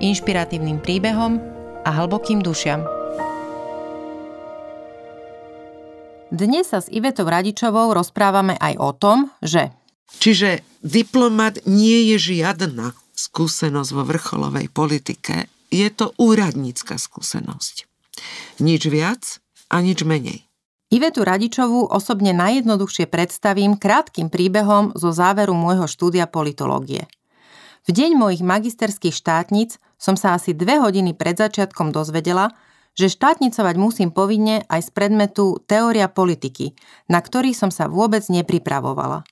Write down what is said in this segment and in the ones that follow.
inšpiratívnym príbehom a hlbokým dušiam. Dnes sa s Ivetou Radičovou rozprávame aj o tom, že... Čiže diplomat nie je žiadna skúsenosť vo vrcholovej politike, je to úradnícka skúsenosť. Nič viac a nič menej. Ivetu Radičovú osobne najjednoduchšie predstavím krátkým príbehom zo záveru môjho štúdia politológie. V deň mojich magisterských štátnic som sa asi dve hodiny pred začiatkom dozvedela, že štátnicovať musím povinne aj z predmetu Teória politiky, na ktorý som sa vôbec nepripravovala.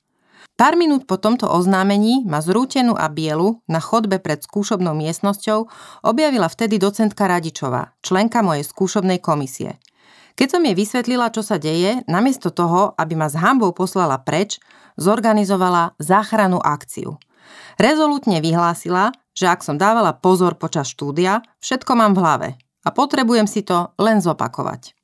Pár minút po tomto oznámení ma zrútenú a bielu na chodbe pred skúšobnou miestnosťou objavila vtedy docentka Radičová, členka mojej skúšobnej komisie. Keď som jej vysvetlila, čo sa deje, namiesto toho, aby ma s hambou poslala preč, zorganizovala záchranu akciu. Rezolutne vyhlásila, že ak som dávala pozor počas štúdia, všetko mám v hlave a potrebujem si to len zopakovať.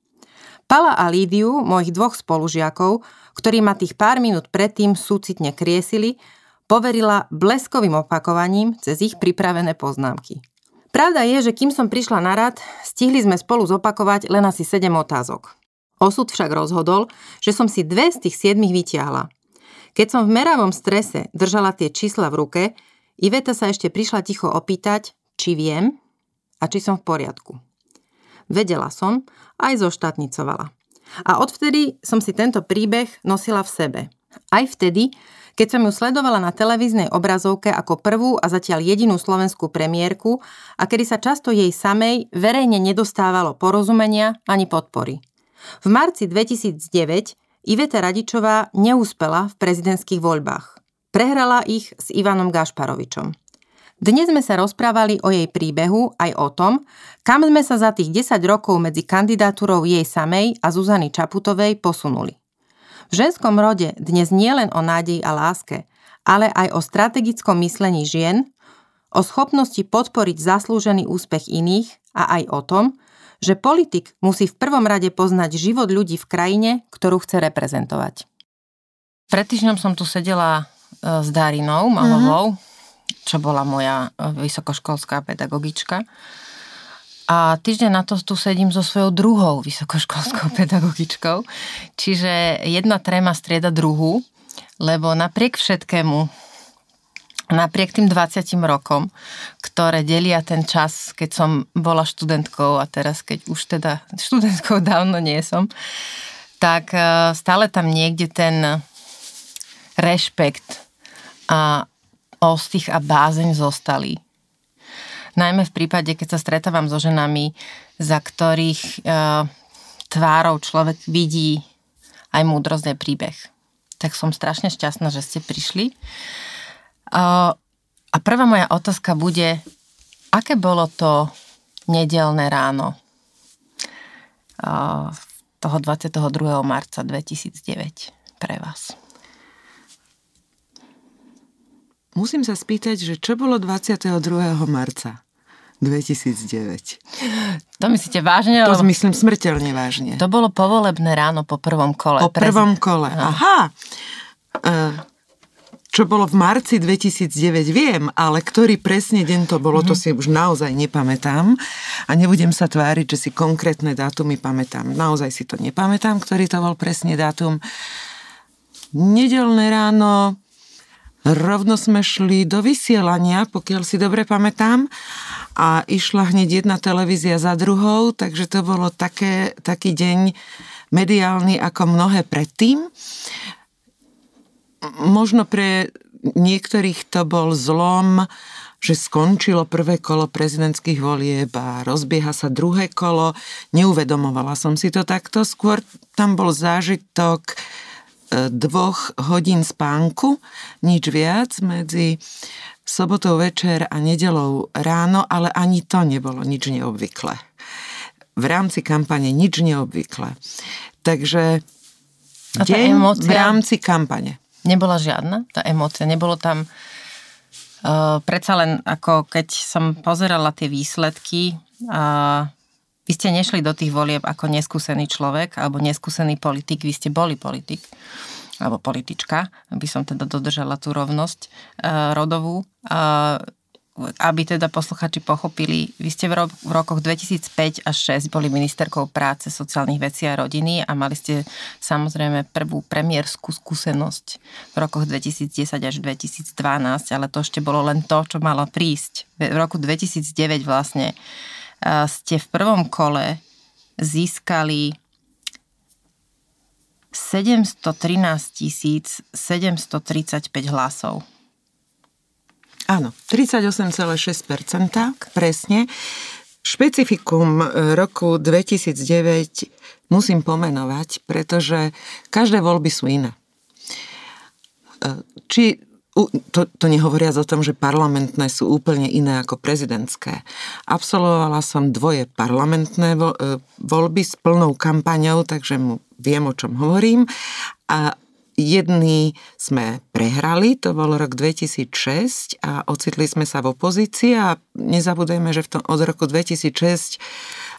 Pala a Lídiu, mojich dvoch spolužiakov, ktorí ma tých pár minút predtým súcitne kriesili, poverila bleskovým opakovaním cez ich pripravené poznámky. Pravda je, že kým som prišla na rad, stihli sme spolu zopakovať len asi 7 otázok. Osud však rozhodol, že som si dve z tých siedmých vytiahla. Keď som v meravom strese držala tie čísla v ruke, Iveta sa ešte prišla ticho opýtať, či viem a či som v poriadku. Vedela som, aj zoštátnicovala. A odvtedy som si tento príbeh nosila v sebe. Aj vtedy, keď som ju sledovala na televíznej obrazovke ako prvú a zatiaľ jedinú slovenskú premiérku a kedy sa často jej samej verejne nedostávalo porozumenia ani podpory. V marci 2009 Iveta Radičová neúspela v prezidentských voľbách. Prehrala ich s Ivanom Gašparovičom. Dnes sme sa rozprávali o jej príbehu aj o tom, kam sme sa za tých 10 rokov medzi kandidatúrou jej samej a Zuzany Čaputovej posunuli. V ženskom rode dnes nie len o nádeji a láske, ale aj o strategickom myslení žien, o schopnosti podporiť zaslúžený úspech iných a aj o tom, že politik musí v prvom rade poznať život ľudí v krajine, ktorú chce reprezentovať. Pred týždňom som tu sedela e, s Darinou Malovou, mm-hmm čo bola moja e, vysokoškolská pedagogička. A týždeň na to tu sedím so svojou druhou vysokoškolskou pedagogičkou. Čiže jedna tréma strieda druhú, lebo napriek všetkému, napriek tým 20 rokom, ktoré delia ten čas, keď som bola študentkou a teraz, keď už teda študentkou dávno nie som, tak e, stále tam niekde ten rešpekt a ostých a bázeň zostali. Najmä v prípade, keď sa stretávam so ženami, za ktorých e, tvárou človek vidí aj múdrosť, príbeh. Tak som strašne šťastná, že ste prišli. A prvá moja otázka bude, aké bolo to nedelné ráno toho 22. marca 2009 pre vás? Musím sa spýtať, že čo bolo 22. marca 2009? To myslíte vážne? To alebo... myslím smrteľne vážne. To bolo povolebné ráno po prvom kole. Po prvom kole, aha. E, čo bolo v marci 2009, viem, ale ktorý presne deň to bolo, mm-hmm. to mhm. si už naozaj nepamätám a nebudem sa tváriť, že si konkrétne dátumy pamätám. Naozaj si to nepamätám, ktorý to bol presne dátum. Nedelné ráno, rovno sme šli do vysielania, pokiaľ si dobre pamätám, a išla hneď jedna televízia za druhou, takže to bolo také, taký deň mediálny ako mnohé predtým. Možno pre niektorých to bol zlom, že skončilo prvé kolo prezidentských volieb a rozbieha sa druhé kolo. Neuvedomovala som si to takto. Skôr tam bol zážitok dvoch hodín spánku, nič viac medzi sobotou večer a nedelou ráno, ale ani to nebolo nič neobvyklé. V rámci kampane nič neobvyklé. Takže deň v rámci kampane. Nebola žiadna tá emócia, nebolo tam uh, predsa len ako keď som pozerala tie výsledky uh, vy ste nešli do tých volieb ako neskúsený človek alebo neskúsený politik, vy ste boli politik alebo politička, aby som teda dodržala tú rovnosť uh, rodovú. Uh, aby teda posluchači pochopili, vy ste v, ro- v rokoch 2005 až 2006 boli ministerkou práce, sociálnych vecí a rodiny a mali ste samozrejme prvú premiérskú skúsenosť v rokoch 2010 až 2012, ale to ešte bolo len to, čo malo prísť. V roku 2009 vlastne ste v prvom kole získali 713 735 hlasov. Áno, 38,6% presne. Špecifikum e, roku 2009 musím pomenovať, pretože každé voľby sú iné. E, či to, to nehovoriac o tom, že parlamentné sú úplne iné ako prezidentské. Absolvovala som dvoje parlamentné e, voľby s plnou kampaňou, takže mu viem, o čom hovorím. A jedný sme prehrali, to bol rok 2006 a ocitli sme sa v opozícii a nezabudujeme, že v tom, od roku 2006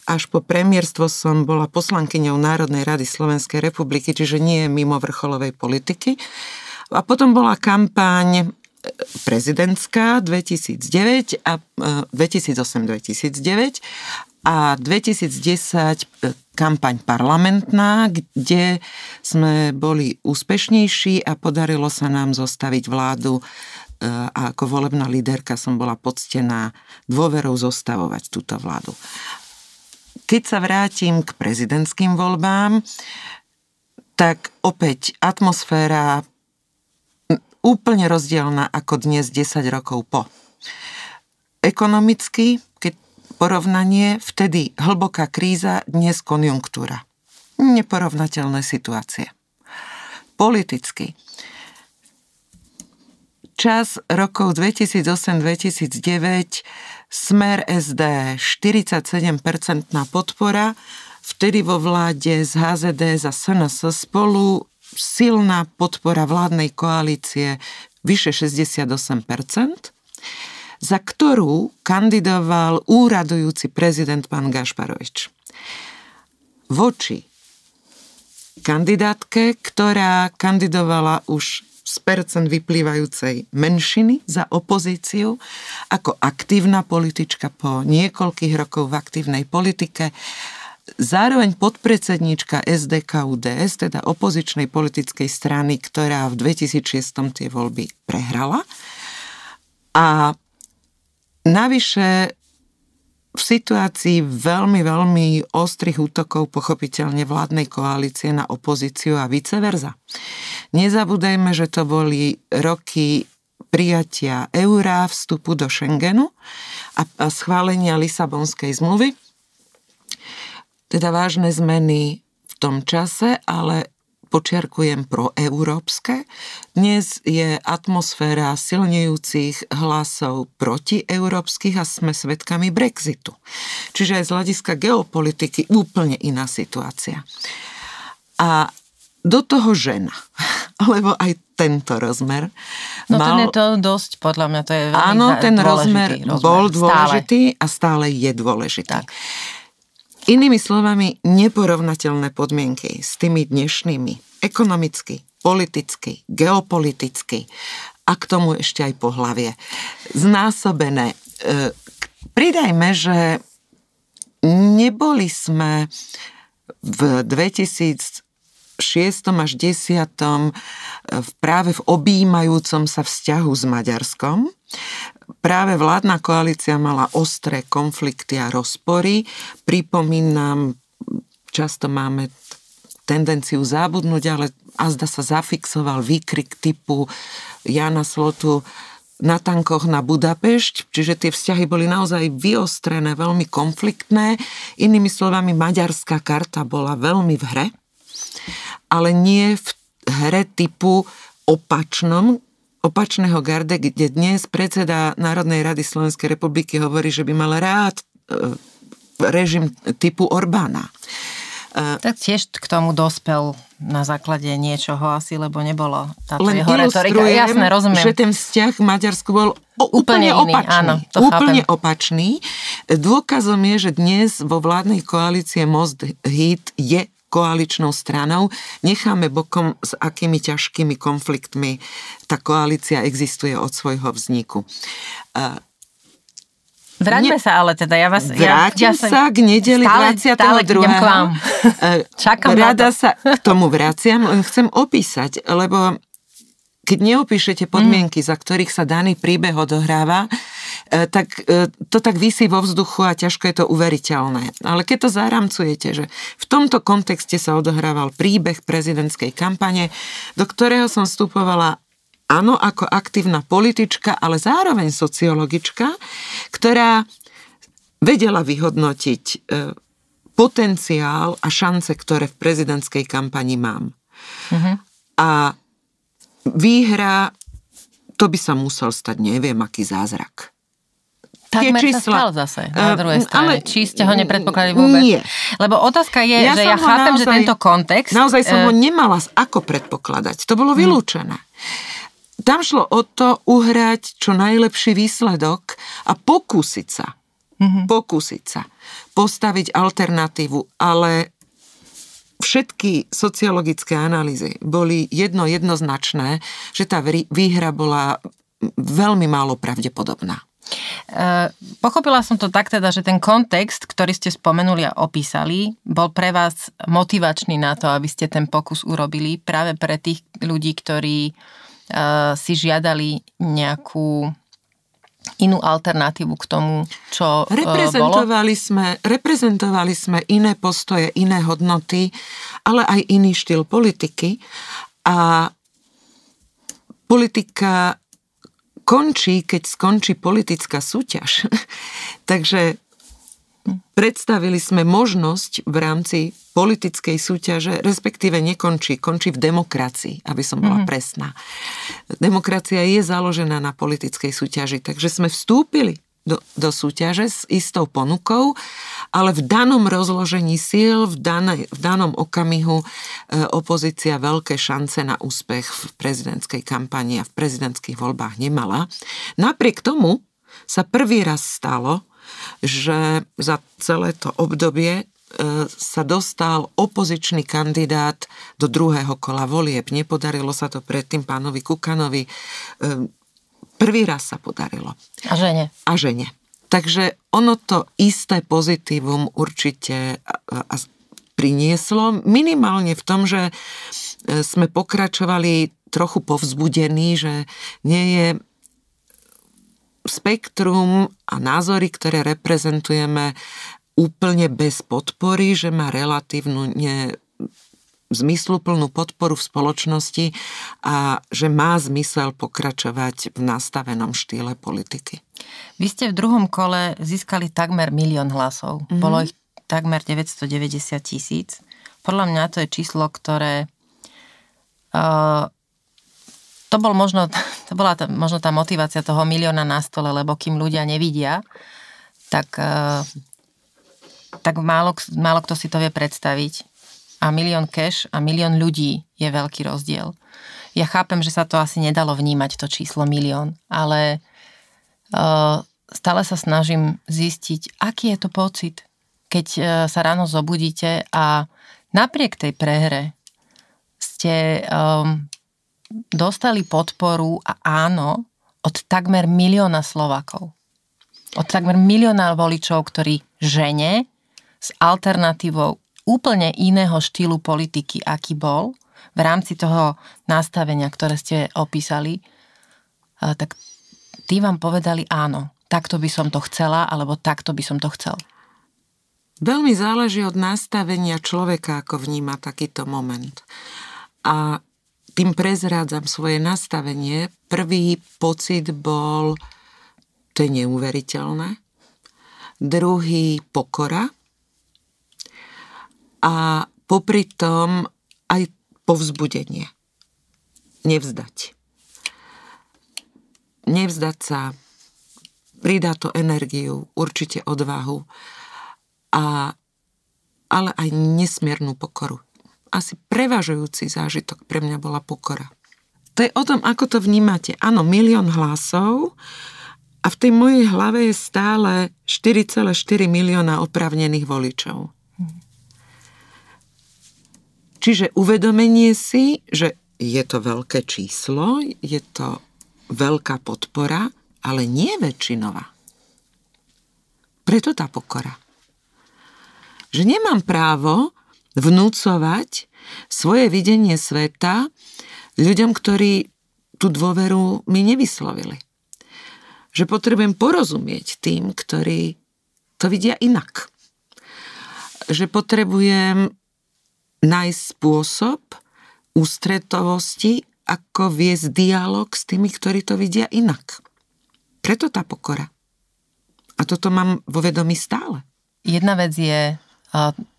až po premiérstvo som bola poslankyňou Národnej rady Slovenskej republiky, čiže nie mimo vrcholovej politiky. A potom bola kampaň e, prezidentská 2009 a 2008-2009 e, a 2010 e, kampaň parlamentná, kde sme boli úspešnejší a podarilo sa nám zostaviť vládu a ako volebná líderka som bola poctená dôverou zostavovať túto vládu. Keď sa vrátim k prezidentským voľbám, tak opäť atmosféra úplne rozdielna ako dnes 10 rokov po. Ekonomicky, porovnanie, vtedy hlboká kríza, dnes konjunktúra. Neporovnateľné situácie. Politicky. Čas rokov 2008-2009 Smer SD 47% podpora, vtedy vo vláde z HZD za SNS spolu silná podpora vládnej koalície vyše 68%, za ktorú kandidoval úradujúci prezident pán Gašparovič. Voči kandidátke, ktorá kandidovala už z percent vyplývajúcej menšiny za opozíciu, ako aktívna politička po niekoľkých rokov v aktívnej politike Zároveň podpredsedníčka SDKUDS, teda opozičnej politickej strany, ktorá v 2006 tie voľby prehrala. A navyše v situácii veľmi, veľmi ostrých útokov pochopiteľne vládnej koalície na opozíciu a vice versa. Nezabúdajme, že to boli roky prijatia eura, vstupu do Schengenu a schválenia Lisabonskej zmluvy teda vážne zmeny v tom čase, ale počiarkujem proeurópske. Dnes je atmosféra silnejúcich hlasov protieurópskych a sme svedkami Brexitu. Čiže aj z hľadiska geopolitiky úplne iná situácia. A do toho žena, lebo aj tento rozmer. No mal... ten je to dosť, podľa mňa to je veľmi Áno, ten rozmer, rozmer bol dôležitý stále. a stále je dôležitý. Tak. Inými slovami, neporovnateľné podmienky s tými dnešnými ekonomicky, politicky, geopoliticky a k tomu ešte aj pohlavie. Znásobené. E, pridajme, že neboli sme v 2006 až 10 práve v objímajúcom sa vzťahu s Maďarskom práve vládna koalícia mala ostré konflikty a rozpory. Pripomínam, často máme tendenciu zabudnúť, ale azda sa zafixoval výkrik typu Jana Slotu na tankoch na Budapešť, čiže tie vzťahy boli naozaj vyostrené, veľmi konfliktné. Inými slovami, maďarská karta bola veľmi v hre, ale nie v hre typu opačnom, opačného garde, kde dnes predseda Národnej rady Slovenskej republiky hovorí, že by mal rád e, režim typu Orbána. E, tak tiež k tomu dospel na základe niečoho asi, lebo nebolo táto Len jeho retorika. Jasné, rozumiem. že ten vzťah v Maďarsku bol úplne, úplne opačný. Áno, to úplne chápem. opačný. Dôkazom je, že dnes vo vládnej koalície Most Hit je koaličnou stranou. Necháme bokom, s akými ťažkými konfliktmi tá koalícia existuje od svojho vzniku. Vráťme ne, sa ale teda, ja vás... Vrátim ja, ja sa k nedeli stále, 22. Stále k vám. Čakám Rada sa k tomu vraciam, len chcem opísať, lebo keď neopíšete podmienky, mm. za ktorých sa daný príbeh odohráva, e, tak e, to tak vysí vo vzduchu a ťažko je to uveriteľné. Ale keď to zaramcujete, že v tomto kontexte sa odohrával príbeh prezidentskej kampane, do ktorého som vstupovala áno ako aktívna politička, ale zároveň sociologička, ktorá vedela vyhodnotiť e, potenciál a šance, ktoré v prezidentskej kampani mám. Mm-hmm. A výhra, to by sa musel stať neviem aký zázrak. Takmer čísla, sa stal zase na uh, druhej strane. Ale, Či ste ho nepredpokladali vôbec? Nie. Lebo otázka je, ja že ja chápem, naozaj, že tento kontext... Naozaj som uh, ho nemala ako predpokladať. To bolo hm. vylúčené. Tam šlo o to uhrať čo najlepší výsledok a pokúsiť sa. Mm-hmm. Pokúsiť sa. Postaviť alternatívu, ale všetky sociologické analýzy boli jedno jednoznačné, že tá výhra bola veľmi málo pravdepodobná. E, pochopila som to tak teda, že ten kontext, ktorý ste spomenuli a opísali, bol pre vás motivačný na to, aby ste ten pokus urobili práve pre tých ľudí, ktorí e, si žiadali nejakú inú alternatívu k tomu, čo e, reprezentovali bolo? Sme, reprezentovali sme iné postoje, iné hodnoty, ale aj iný štýl politiky. A politika končí, keď skončí politická súťaž. Takže predstavili sme možnosť v rámci politickej súťaže, respektíve nekončí, končí v demokracii, aby som bola mm-hmm. presná. Demokracia je založená na politickej súťaži, takže sme vstúpili do, do súťaže s istou ponukou, ale v danom rozložení síl, v, danej, v danom okamihu e, opozícia veľké šance na úspech v prezidentskej kampani a v prezidentských voľbách nemala. Napriek tomu sa prvý raz stalo, že za celé to obdobie e, sa dostal opozičný kandidát do druhého kola volieb. Nepodarilo sa to predtým pánovi Kukanovi. E, Prvý raz sa podarilo. A žene. A žene. Takže ono to isté pozitívum určite prinieslo, minimálne v tom, že e, sme pokračovali trochu povzbudení, že nie je spektrum a názory, ktoré reprezentujeme úplne bez podpory, že má relatívnu ne, zmysluplnú podporu v spoločnosti a že má zmysel pokračovať v nastavenom štýle politiky. Vy ste v druhom kole získali takmer milión hlasov. Mm-hmm. Bolo ich takmer 990 tisíc. Podľa mňa to je číslo, ktoré uh, to bol možno, to bola tá, možno tá motivácia toho milióna na stole, lebo kým ľudia nevidia, tak, uh, tak málo, málo kto si to vie predstaviť a milión cash a milión ľudí je veľký rozdiel. Ja chápem, že sa to asi nedalo vnímať, to číslo milión, ale uh, stále sa snažím zistiť, aký je to pocit, keď uh, sa ráno zobudíte a napriek tej prehre ste um, dostali podporu a áno od takmer milióna Slovakov. Od takmer milióna voličov, ktorí žene s alternatívou úplne iného štýlu politiky, aký bol, v rámci toho nastavenia, ktoré ste opísali, tak tí vám povedali áno, takto by som to chcela, alebo takto by som to chcel. Veľmi záleží od nastavenia človeka, ako vníma takýto moment. A tým prezrádzam svoje nastavenie. Prvý pocit bol, to je neuveriteľné. Druhý pokora, a popri tom aj povzbudenie. Nevzdať. nevzdať sa, pridá to energiu, určite odvahu, a, ale aj nesmiernu pokoru. Asi prevažujúci zážitok pre mňa bola pokora. To je o tom, ako to vnímate. Áno, milión hlasov a v tej mojej hlave je stále 4,4 milióna opravnených voličov. Čiže uvedomenie si, že je to veľké číslo, je to veľká podpora, ale nie väčšinová. Preto tá pokora. Že nemám právo vnúcovať svoje videnie sveta ľuďom, ktorí tú dôveru mi nevyslovili. Že potrebujem porozumieť tým, ktorí to vidia inak. Že potrebujem nájsť spôsob ústretovosti, ako viesť dialog s tými, ktorí to vidia inak. Preto tá pokora. A toto mám vo vedomí stále. Jedna vec je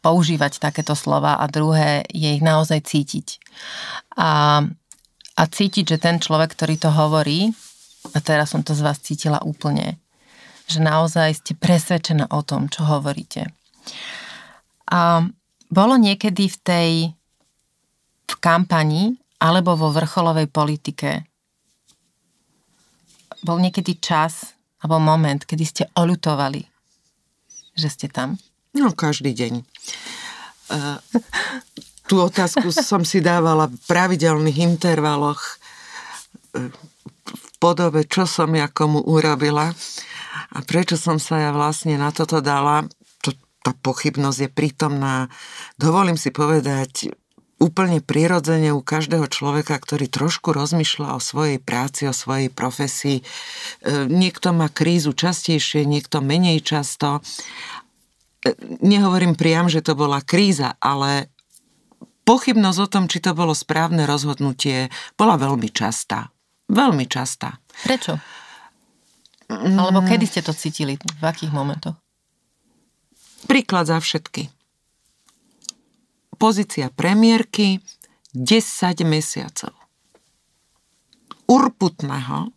používať takéto slova a druhé je ich naozaj cítiť. A, a cítiť, že ten človek, ktorý to hovorí, a teraz som to z vás cítila úplne, že naozaj ste presvedčená o tom, čo hovoríte. A bolo niekedy v tej v kampani alebo vo vrcholovej politike bol niekedy čas alebo moment, kedy ste olutovali, že ste tam? No, každý deň. Uh, tú otázku som si dávala v pravidelných intervaloch uh, v podobe, čo som ja komu urobila a prečo som sa ja vlastne na toto dala. To, tá pochybnosť je prítomná. Dovolím si povedať, úplne prirodzene u každého človeka, ktorý trošku rozmýšľa o svojej práci, o svojej profesii. E, niekto má krízu častejšie, niekto menej často. Nehovorím priam, že to bola kríza, ale pochybnosť o tom, či to bolo správne rozhodnutie, bola veľmi častá. Veľmi častá. Prečo? Alebo kedy ste to cítili? V akých momentoch? Príklad za všetky pozícia premiérky 10 mesiacov. Urputného,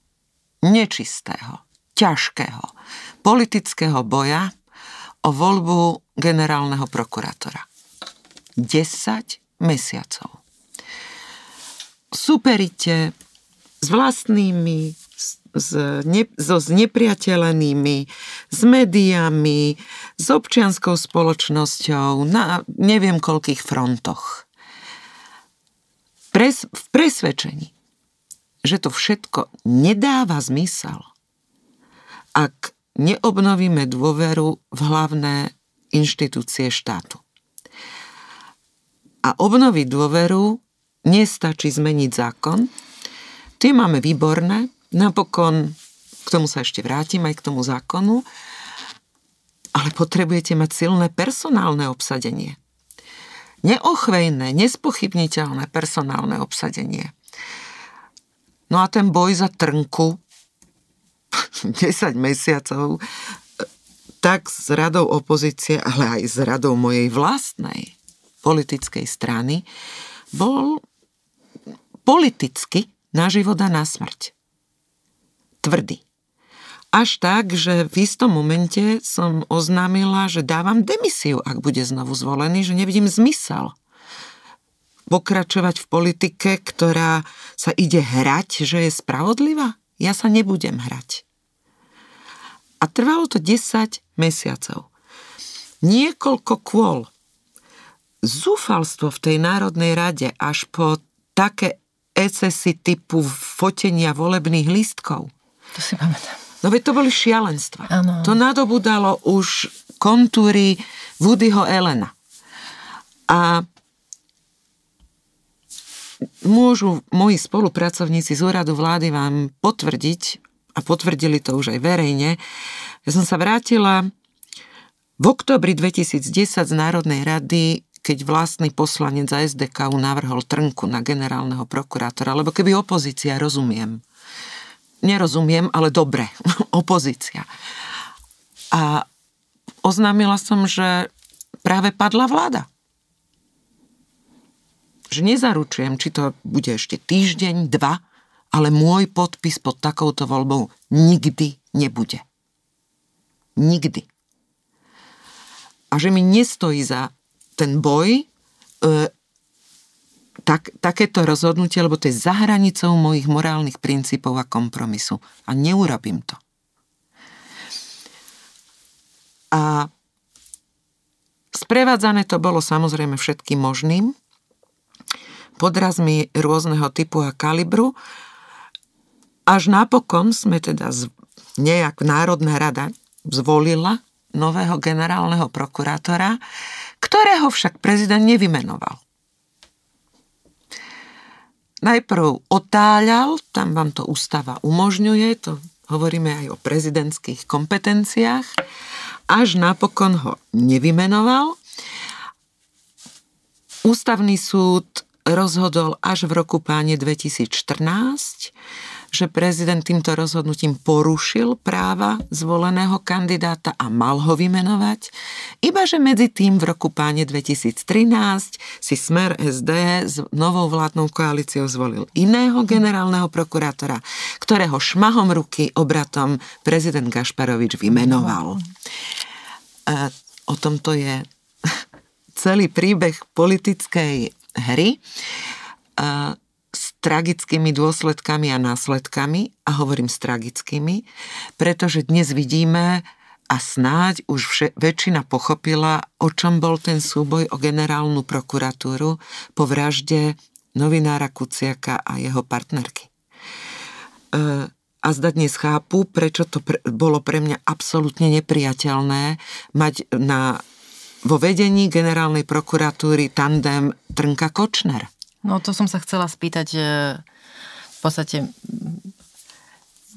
nečistého, ťažkého politického boja o voľbu generálneho prokurátora. 10 mesiacov. Superite s vlastnými s ne, so znepriateľenými, s médiami, s občianskou spoločnosťou na neviem koľkých frontoch. Pres, v presvedčení, že to všetko nedáva zmysel, ak neobnovíme dôveru v hlavné inštitúcie štátu. A obnoviť dôveru nestačí zmeniť zákon, tie máme výborné, Napokon, k tomu sa ešte vrátim, aj k tomu zákonu, ale potrebujete mať silné personálne obsadenie. Neochvejné, nespochybniteľné personálne obsadenie. No a ten boj za trnku 10 mesiacov tak s radou opozície, ale aj s radou mojej vlastnej politickej strany bol politicky na život a na smrť tvrdý. Až tak, že v istom momente som oznámila, že dávam demisiu, ak bude znovu zvolený, že nevidím zmysel pokračovať v politike, ktorá sa ide hrať, že je spravodlivá. Ja sa nebudem hrať. A trvalo to 10 mesiacov. Niekoľko kôl. Zúfalstvo v tej Národnej rade až po také excesy typu fotenia volebných lístkov – to si pamätám. No veď to boli šialenstva. Ano. To nadobudalo už kontúry Woodyho Elena. A môžu moji spolupracovníci z úradu vlády vám potvrdiť, a potvrdili to už aj verejne, ja som sa vrátila v oktobri 2010 z Národnej rady, keď vlastný poslanec za SDK navrhol trnku na generálneho prokurátora, lebo keby opozícia, rozumiem, nerozumiem, ale dobre, opozícia. A oznámila som, že práve padla vláda. Že nezaručujem, či to bude ešte týždeň, dva, ale môj podpis pod takouto voľbou nikdy nebude. Nikdy. A že mi nestojí za ten boj, e, tak, takéto rozhodnutie, lebo to je za hranicou mojich morálnych princípov a kompromisu. A neurobím to. A sprevádzané to bolo samozrejme všetkým možným, podrazmi rôzneho typu a kalibru, až napokon sme teda z, nejak Národná rada zvolila nového generálneho prokurátora, ktorého však prezident nevymenoval. Najprv otáľal, tam vám to ústava umožňuje, to hovoríme aj o prezidentských kompetenciách, až napokon ho nevymenoval. Ústavný súd rozhodol až v roku páne 2014, že prezident týmto rozhodnutím porušil práva zvoleného kandidáta a mal ho vymenovať, iba že medzi tým v roku páne 2013 si Smer SD s novou vládnou koalíciou zvolil iného generálneho prokurátora, ktorého šmahom ruky obratom prezident Gašparovič vymenoval. A o tomto je celý príbeh politickej hry s tragickými dôsledkami a následkami, a hovorím s tragickými, pretože dnes vidíme, a snáď už vše, väčšina pochopila, o čom bol ten súboj o generálnu prokuratúru po vražde novinára Kuciaka a jeho partnerky. E, a zda dnes chápu, prečo to pre, bolo pre mňa absolútne nepriateľné mať na, vo vedení generálnej prokuratúry tandem Trnka Kočner. No to som sa chcela spýtať, v podstate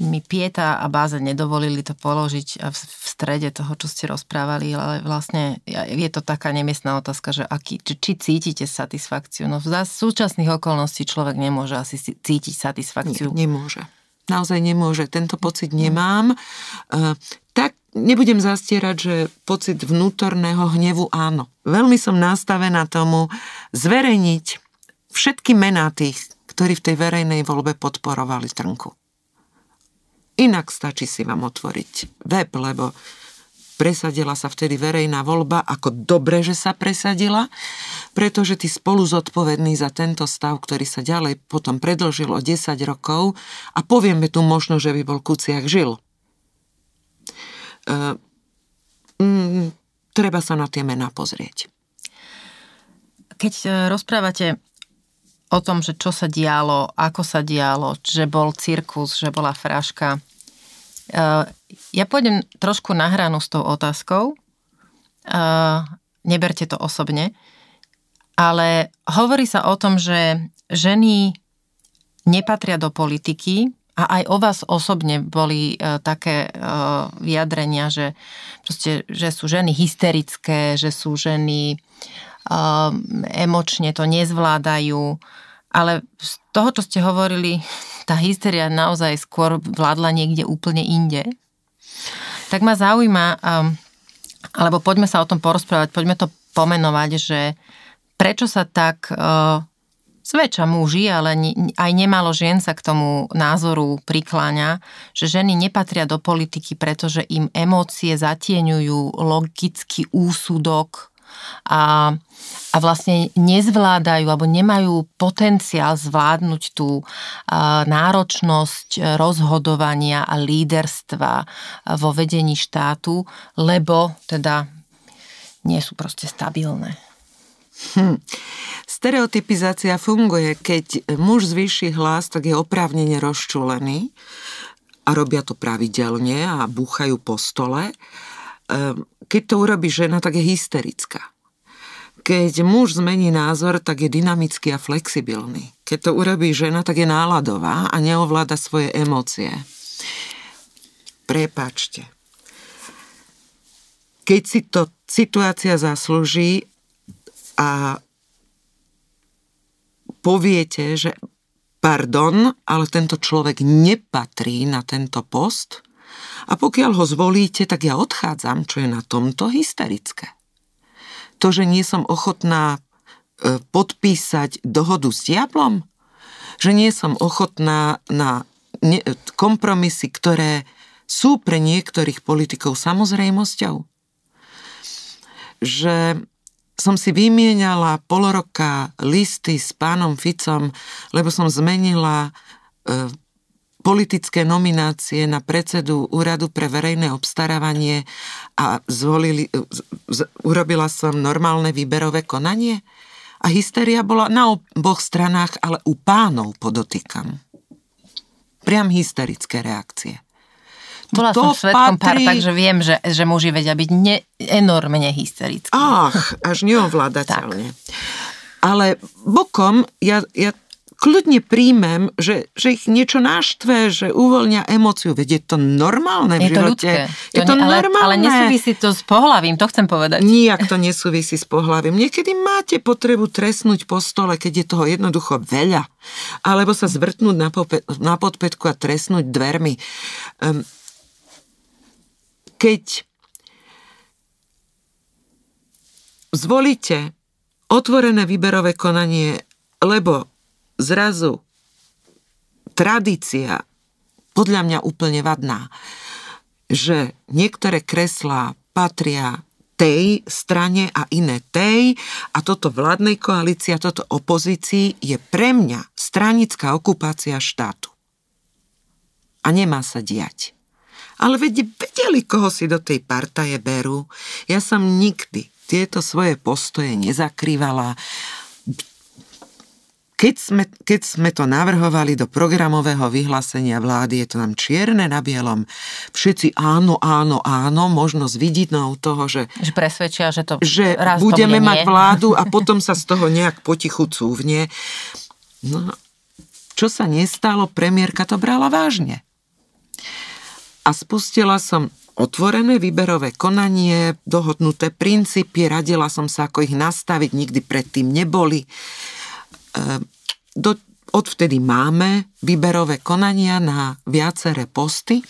mi Pieta a Báze nedovolili to položiť v strede toho, čo ste rozprávali, ale vlastne je to taká nemiestná otázka, že aký, či, či cítite satisfakciu. No v súčasných okolností človek nemôže asi cítiť satisfakciu. Nie, nemôže. Naozaj nemôže. Tento pocit nemám. Uh, tak nebudem zastierať, že pocit vnútorného hnevu áno. Veľmi som nastavená tomu zverejniť všetky mená tých, ktorí v tej verejnej voľbe podporovali Trnku. Inak stačí si vám otvoriť web, lebo presadila sa vtedy verejná voľba, ako dobre, že sa presadila, pretože tí spolu zodpovední za tento stav, ktorý sa ďalej potom predlžil o 10 rokov a povieme tu možno, že by bol Kuciak žil. E, mm, treba sa na tie mená pozrieť. Keď e, rozprávate o tom, že čo sa dialo, ako sa dialo, že bol cirkus, že bola fraška. Eh, ja pôjdem trošku na hranu s tou otázkou. Eh, neberte to osobne. Ale hovorí sa o tom, že ženy nepatria do politiky a aj o vás osobne boli uh, také vyjadrenia, že, proste, že sú ženy hysterické, že sú ženy emočne to nezvládajú. Ale z toho, čo ste hovorili, tá hysteria naozaj skôr vládla niekde úplne inde. Tak ma zaujíma, um, alebo poďme sa o tom porozprávať, poďme to pomenovať, že prečo sa tak uh, zväčša muži, ale aj nemalo žien sa k tomu názoru prikláňa, že ženy nepatria do politiky, pretože im emócie zatieňujú logický úsudok a, a vlastne nezvládajú alebo nemajú potenciál zvládnuť tú náročnosť rozhodovania a líderstva vo vedení štátu, lebo teda nie sú proste stabilné. Hm. Stereotypizácia funguje, keď muž zvýši hlas, tak je oprávnene rozčulený a robia to pravidelne a búchajú po stole. Ehm, keď to urobí žena, tak je hysterická. Keď muž zmení názor, tak je dynamický a flexibilný. Keď to urobí žena, tak je náladová a neovláda svoje emócie. Prepačte. Keď si to situácia zaslúži a poviete, že pardon, ale tento človek nepatrí na tento post a pokiaľ ho zvolíte, tak ja odchádzam, čo je na tomto hysterické to, že nie som ochotná e, podpísať dohodu s diablom, Že nie som ochotná na kompromisy, ktoré sú pre niektorých politikov samozrejmosťou. Že som si vymieniala pol roka listy s pánom Ficom, lebo som zmenila e, politické nominácie na predsedu Úradu pre verejné obstarávanie a zvolili, z, urobila som normálne výberové konanie. A hysteria bola na oboch stranách, ale u pánov podotýkam. Priam hysterické reakcie. Bola to som svetkom patrí... pár, takže viem, že, že muži vedia byť ne, enormne hysterickí. Ach, až neovládateľne. Ale bokom, ja, ja kľudne príjmem, že, že ich niečo naštve, že uvoľnia emóciu. Veď je to normálne v je živote. To. Je to, to ne, normálne. Ale, ale nesúvisí to s pohľavím, to chcem povedať. Nijak to nesúvisí s pohľavím. Niekedy máte potrebu tresnúť po stole, keď je toho jednoducho veľa. Alebo sa zvrtnúť na, pope- na podpätku a tresnúť dvermi. Um, keď zvolíte otvorené výberové konanie, lebo zrazu tradícia, podľa mňa úplne vadná, že niektoré kreslá patria tej strane a iné tej a toto vládnej koalícii a toto opozícii je pre mňa stranická okupácia štátu. A nemá sa diať. Ale vedeli, koho si do tej partaje berú. Ja som nikdy tieto svoje postoje nezakrývala keď sme, keď sme to navrhovali do programového vyhlásenia vlády, je to tam čierne na bielom, všetci áno, áno, áno, možno s vidinou toho, že... Že presvedčia, že to že raz budeme to mať nie. vládu a potom sa z toho nejak potichu cúvne. No, čo sa nestalo, premiérka to brala vážne. A spustila som otvorené výberové konanie, dohodnuté princípy, radila som sa, ako ich nastaviť, nikdy predtým neboli. Odvtedy máme výberové konania na viaceré posty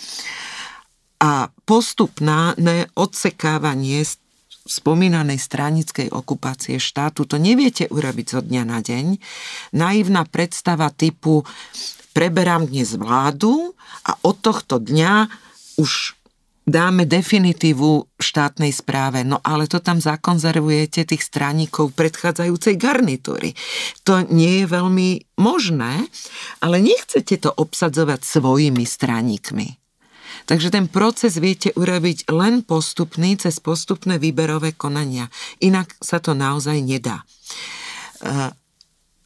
a postupná odsekávanie spomínanej stranickej okupácie štátu, to neviete urobiť zo dňa na deň. Naivná predstava typu preberám dnes vládu a od tohto dňa už dáme definitívu štátnej správe, no ale to tam zakonzervujete tých straníkov predchádzajúcej garnitúry. To nie je veľmi možné, ale nechcete to obsadzovať svojimi straníkmi. Takže ten proces viete urobiť len postupný, cez postupné výberové konania. Inak sa to naozaj nedá. Eh,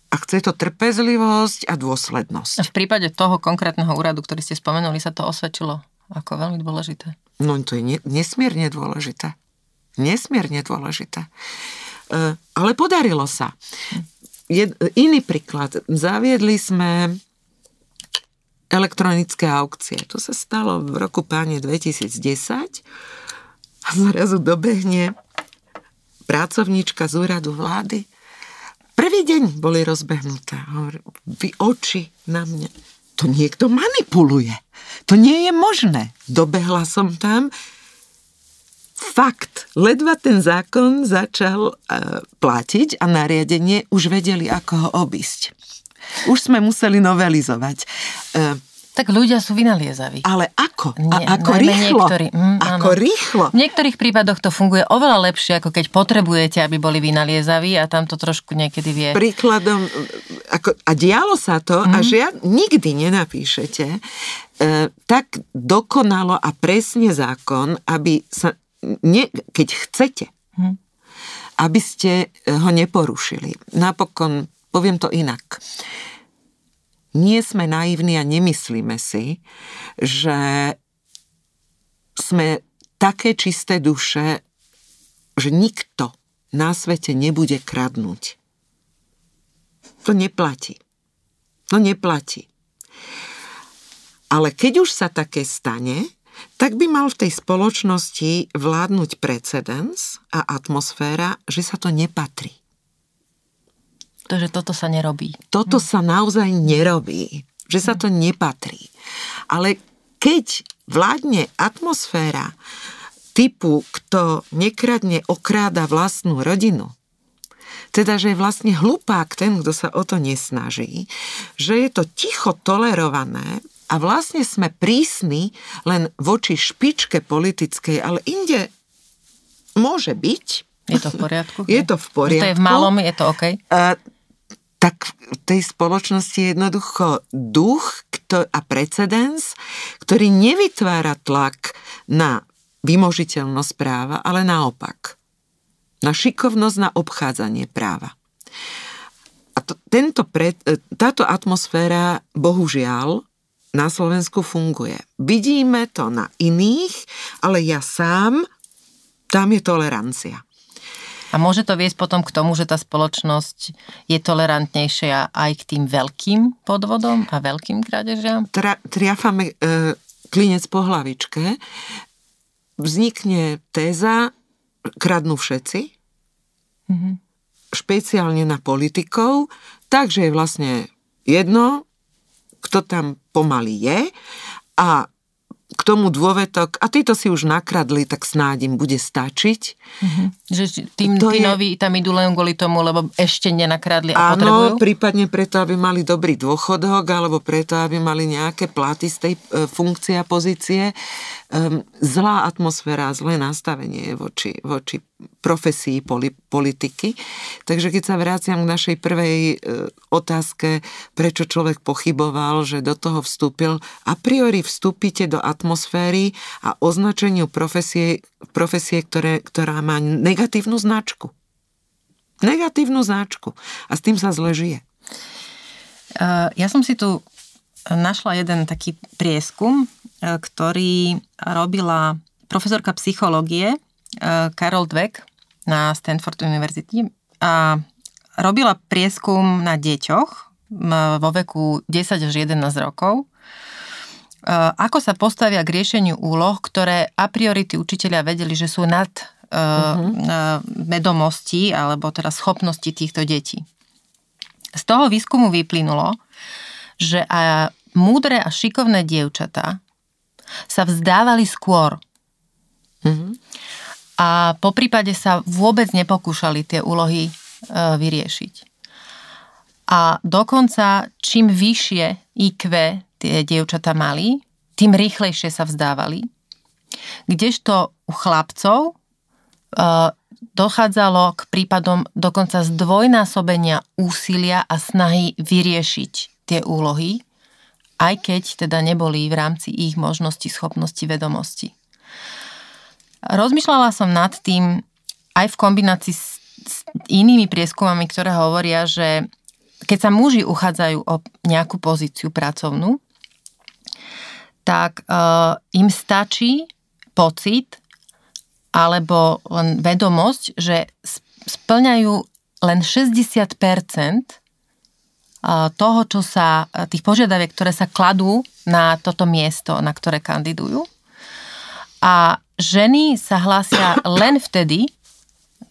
a chce to trpezlivosť a dôslednosť. V prípade toho konkrétneho úradu, ktorý ste spomenuli, sa to osvedčilo ako veľmi dôležité. No to je nesmierne dôležité. Nesmierne dôležité. E, ale podarilo sa. Iný príklad. Zaviedli sme elektronické aukcie. To sa stalo v roku páne 2010 a zrazu dobehne pracovníčka z úradu vlády. Prvý deň boli rozbehnuté. Vy oči na mňa. To niekto manipuluje. To nie je možné. Dobehla som tam. Fakt, ledva ten zákon začal uh, platiť a nariadenie už vedeli, ako ho obísť. Už sme museli novelizovať. Uh, tak ľudia sú vynaliezaví. Ale ako? Nie, a ako rýchlo? Niektorí, mm, ako áno. rýchlo? V niektorých prípadoch to funguje oveľa lepšie, ako keď potrebujete, aby boli vynaliezaví a tam to trošku niekedy vie. Príkladom, ako, a dialo sa to, mm. a že ja nikdy nenapíšete e, tak dokonalo a presne zákon, aby sa, ne, keď chcete, mm. aby ste ho neporušili. Napokon, poviem to inak nie sme naivní a nemyslíme si, že sme také čisté duše, že nikto na svete nebude kradnúť. To neplatí. To neplatí. Ale keď už sa také stane, tak by mal v tej spoločnosti vládnuť precedens a atmosféra, že sa to nepatrí. Takže toto sa nerobí. Toto sa naozaj nerobí. Že sa to nepatrí. Ale keď vládne atmosféra typu, kto nekradne okráda vlastnú rodinu, teda, že je vlastne hlupák ten, kto sa o to nesnaží, že je to ticho tolerované a vlastne sme prísni len voči špičke politickej, ale inde môže byť. Je to v poriadku? Je to v poriadku. To je v malom, je to OK? A, tak v tej spoločnosti je jednoducho duch a precedens, ktorý nevytvára tlak na vymožiteľnosť práva, ale naopak. Na šikovnosť, na obchádzanie práva. A to, tento pred, e, táto atmosféra, bohužiaľ, na Slovensku funguje. Vidíme to na iných, ale ja sám, tam je tolerancia. A môže to viesť potom k tomu, že tá spoločnosť je tolerantnejšia aj k tým veľkým podvodom a veľkým krádežiam? Tra, triafame e, klinec po hlavičke. Vznikne téza, kradnú všetci, mm-hmm. špeciálne na politikov, takže je vlastne jedno, kto tam pomaly je a k tomu dôvetok, a títo si už nakradli, tak snáď im bude stačiť. Mm-hmm. Že tým, to tí je... noví tam idú len kvôli tomu, lebo ešte nenakradli a Áno, potrebujú? prípadne preto, aby mali dobrý dôchodok, alebo preto, aby mali nejaké platy z tej e, funkcie a pozície. Um, zlá atmosféra, zlé nastavenie voči, voči profesii poli, politiky. Takže keď sa vraciam k našej prvej e, otázke, prečo človek pochyboval, že do toho vstúpil, a priori vstúpite do atmosféry a označeniu profesie, profesie ktoré, ktorá má negatívnu značku. Negatívnu značku. A s tým sa zle žije. Uh, ja som si tu našla jeden taký prieskum, E, ktorý robila profesorka psychológie e, Carol Dweck na Stanford University a robila prieskum na deťoch vo veku 10 až 11 rokov, e, ako sa postavia k riešeniu úloh, ktoré a priori tí učiteľia vedeli, že sú nad uh-huh. vedomosti alebo teda schopnosti týchto detí. Z toho výskumu vyplynulo, že a múdre a šikovné dievčatá sa vzdávali skôr. Mm-hmm. A po prípade sa vôbec nepokúšali tie úlohy e, vyriešiť. A dokonca čím vyššie IQ tie dievčata mali, tým rýchlejšie sa vzdávali. Kdežto u chlapcov e, dochádzalo k prípadom dokonca zdvojnásobenia úsilia a snahy vyriešiť tie úlohy, aj keď teda neboli v rámci ich možností, schopnosti, vedomosti. Rozmýšľala som nad tým aj v kombinácii s, inými prieskumami, ktoré hovoria, že keď sa muži uchádzajú o nejakú pozíciu pracovnú, tak uh, im stačí pocit alebo len vedomosť, že splňajú len 60 toho, čo sa, tých požiadaviek, ktoré sa kladú na toto miesto, na ktoré kandidujú. A ženy sa hlásia len vtedy,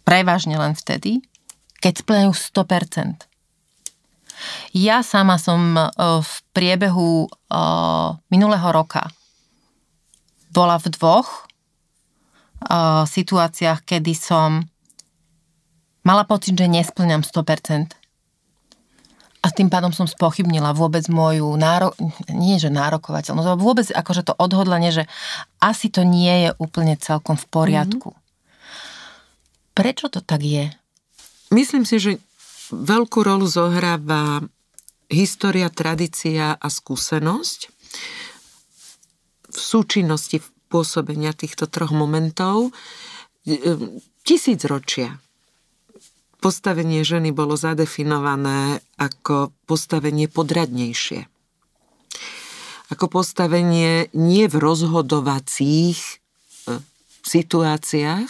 prevažne len vtedy, keď splňajú 100%. Ja sama som v priebehu minulého roka bola v dvoch situáciách, kedy som mala pocit, že nesplňam 100% a tým pádom som spochybnila vôbec moju nárok, nie že nárokovateľnosť, ale vôbec akože to odhodlanie, že asi to nie je úplne celkom v poriadku. Mm-hmm. Prečo to tak je? Myslím si, že veľkú rolu zohráva história, tradícia a skúsenosť v súčinnosti pôsobenia týchto troch momentov tisíc ročia postavenie ženy bolo zadefinované ako postavenie podradnejšie. Ako postavenie nie v rozhodovacích e, situáciách,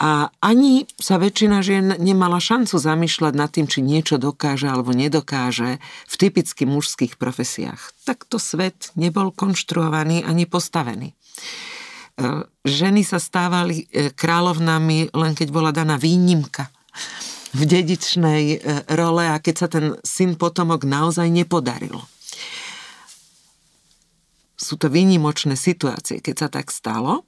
a ani sa väčšina žien nemala šancu zamýšľať nad tým, či niečo dokáže alebo nedokáže v typicky mužských profesiách. Takto svet nebol konštruovaný ani postavený. E, ženy sa stávali e, kráľovnami len keď bola daná výnimka v dedičnej e, role a keď sa ten syn potomok naozaj nepodaril. Sú to výnimočné situácie, keď sa tak stalo.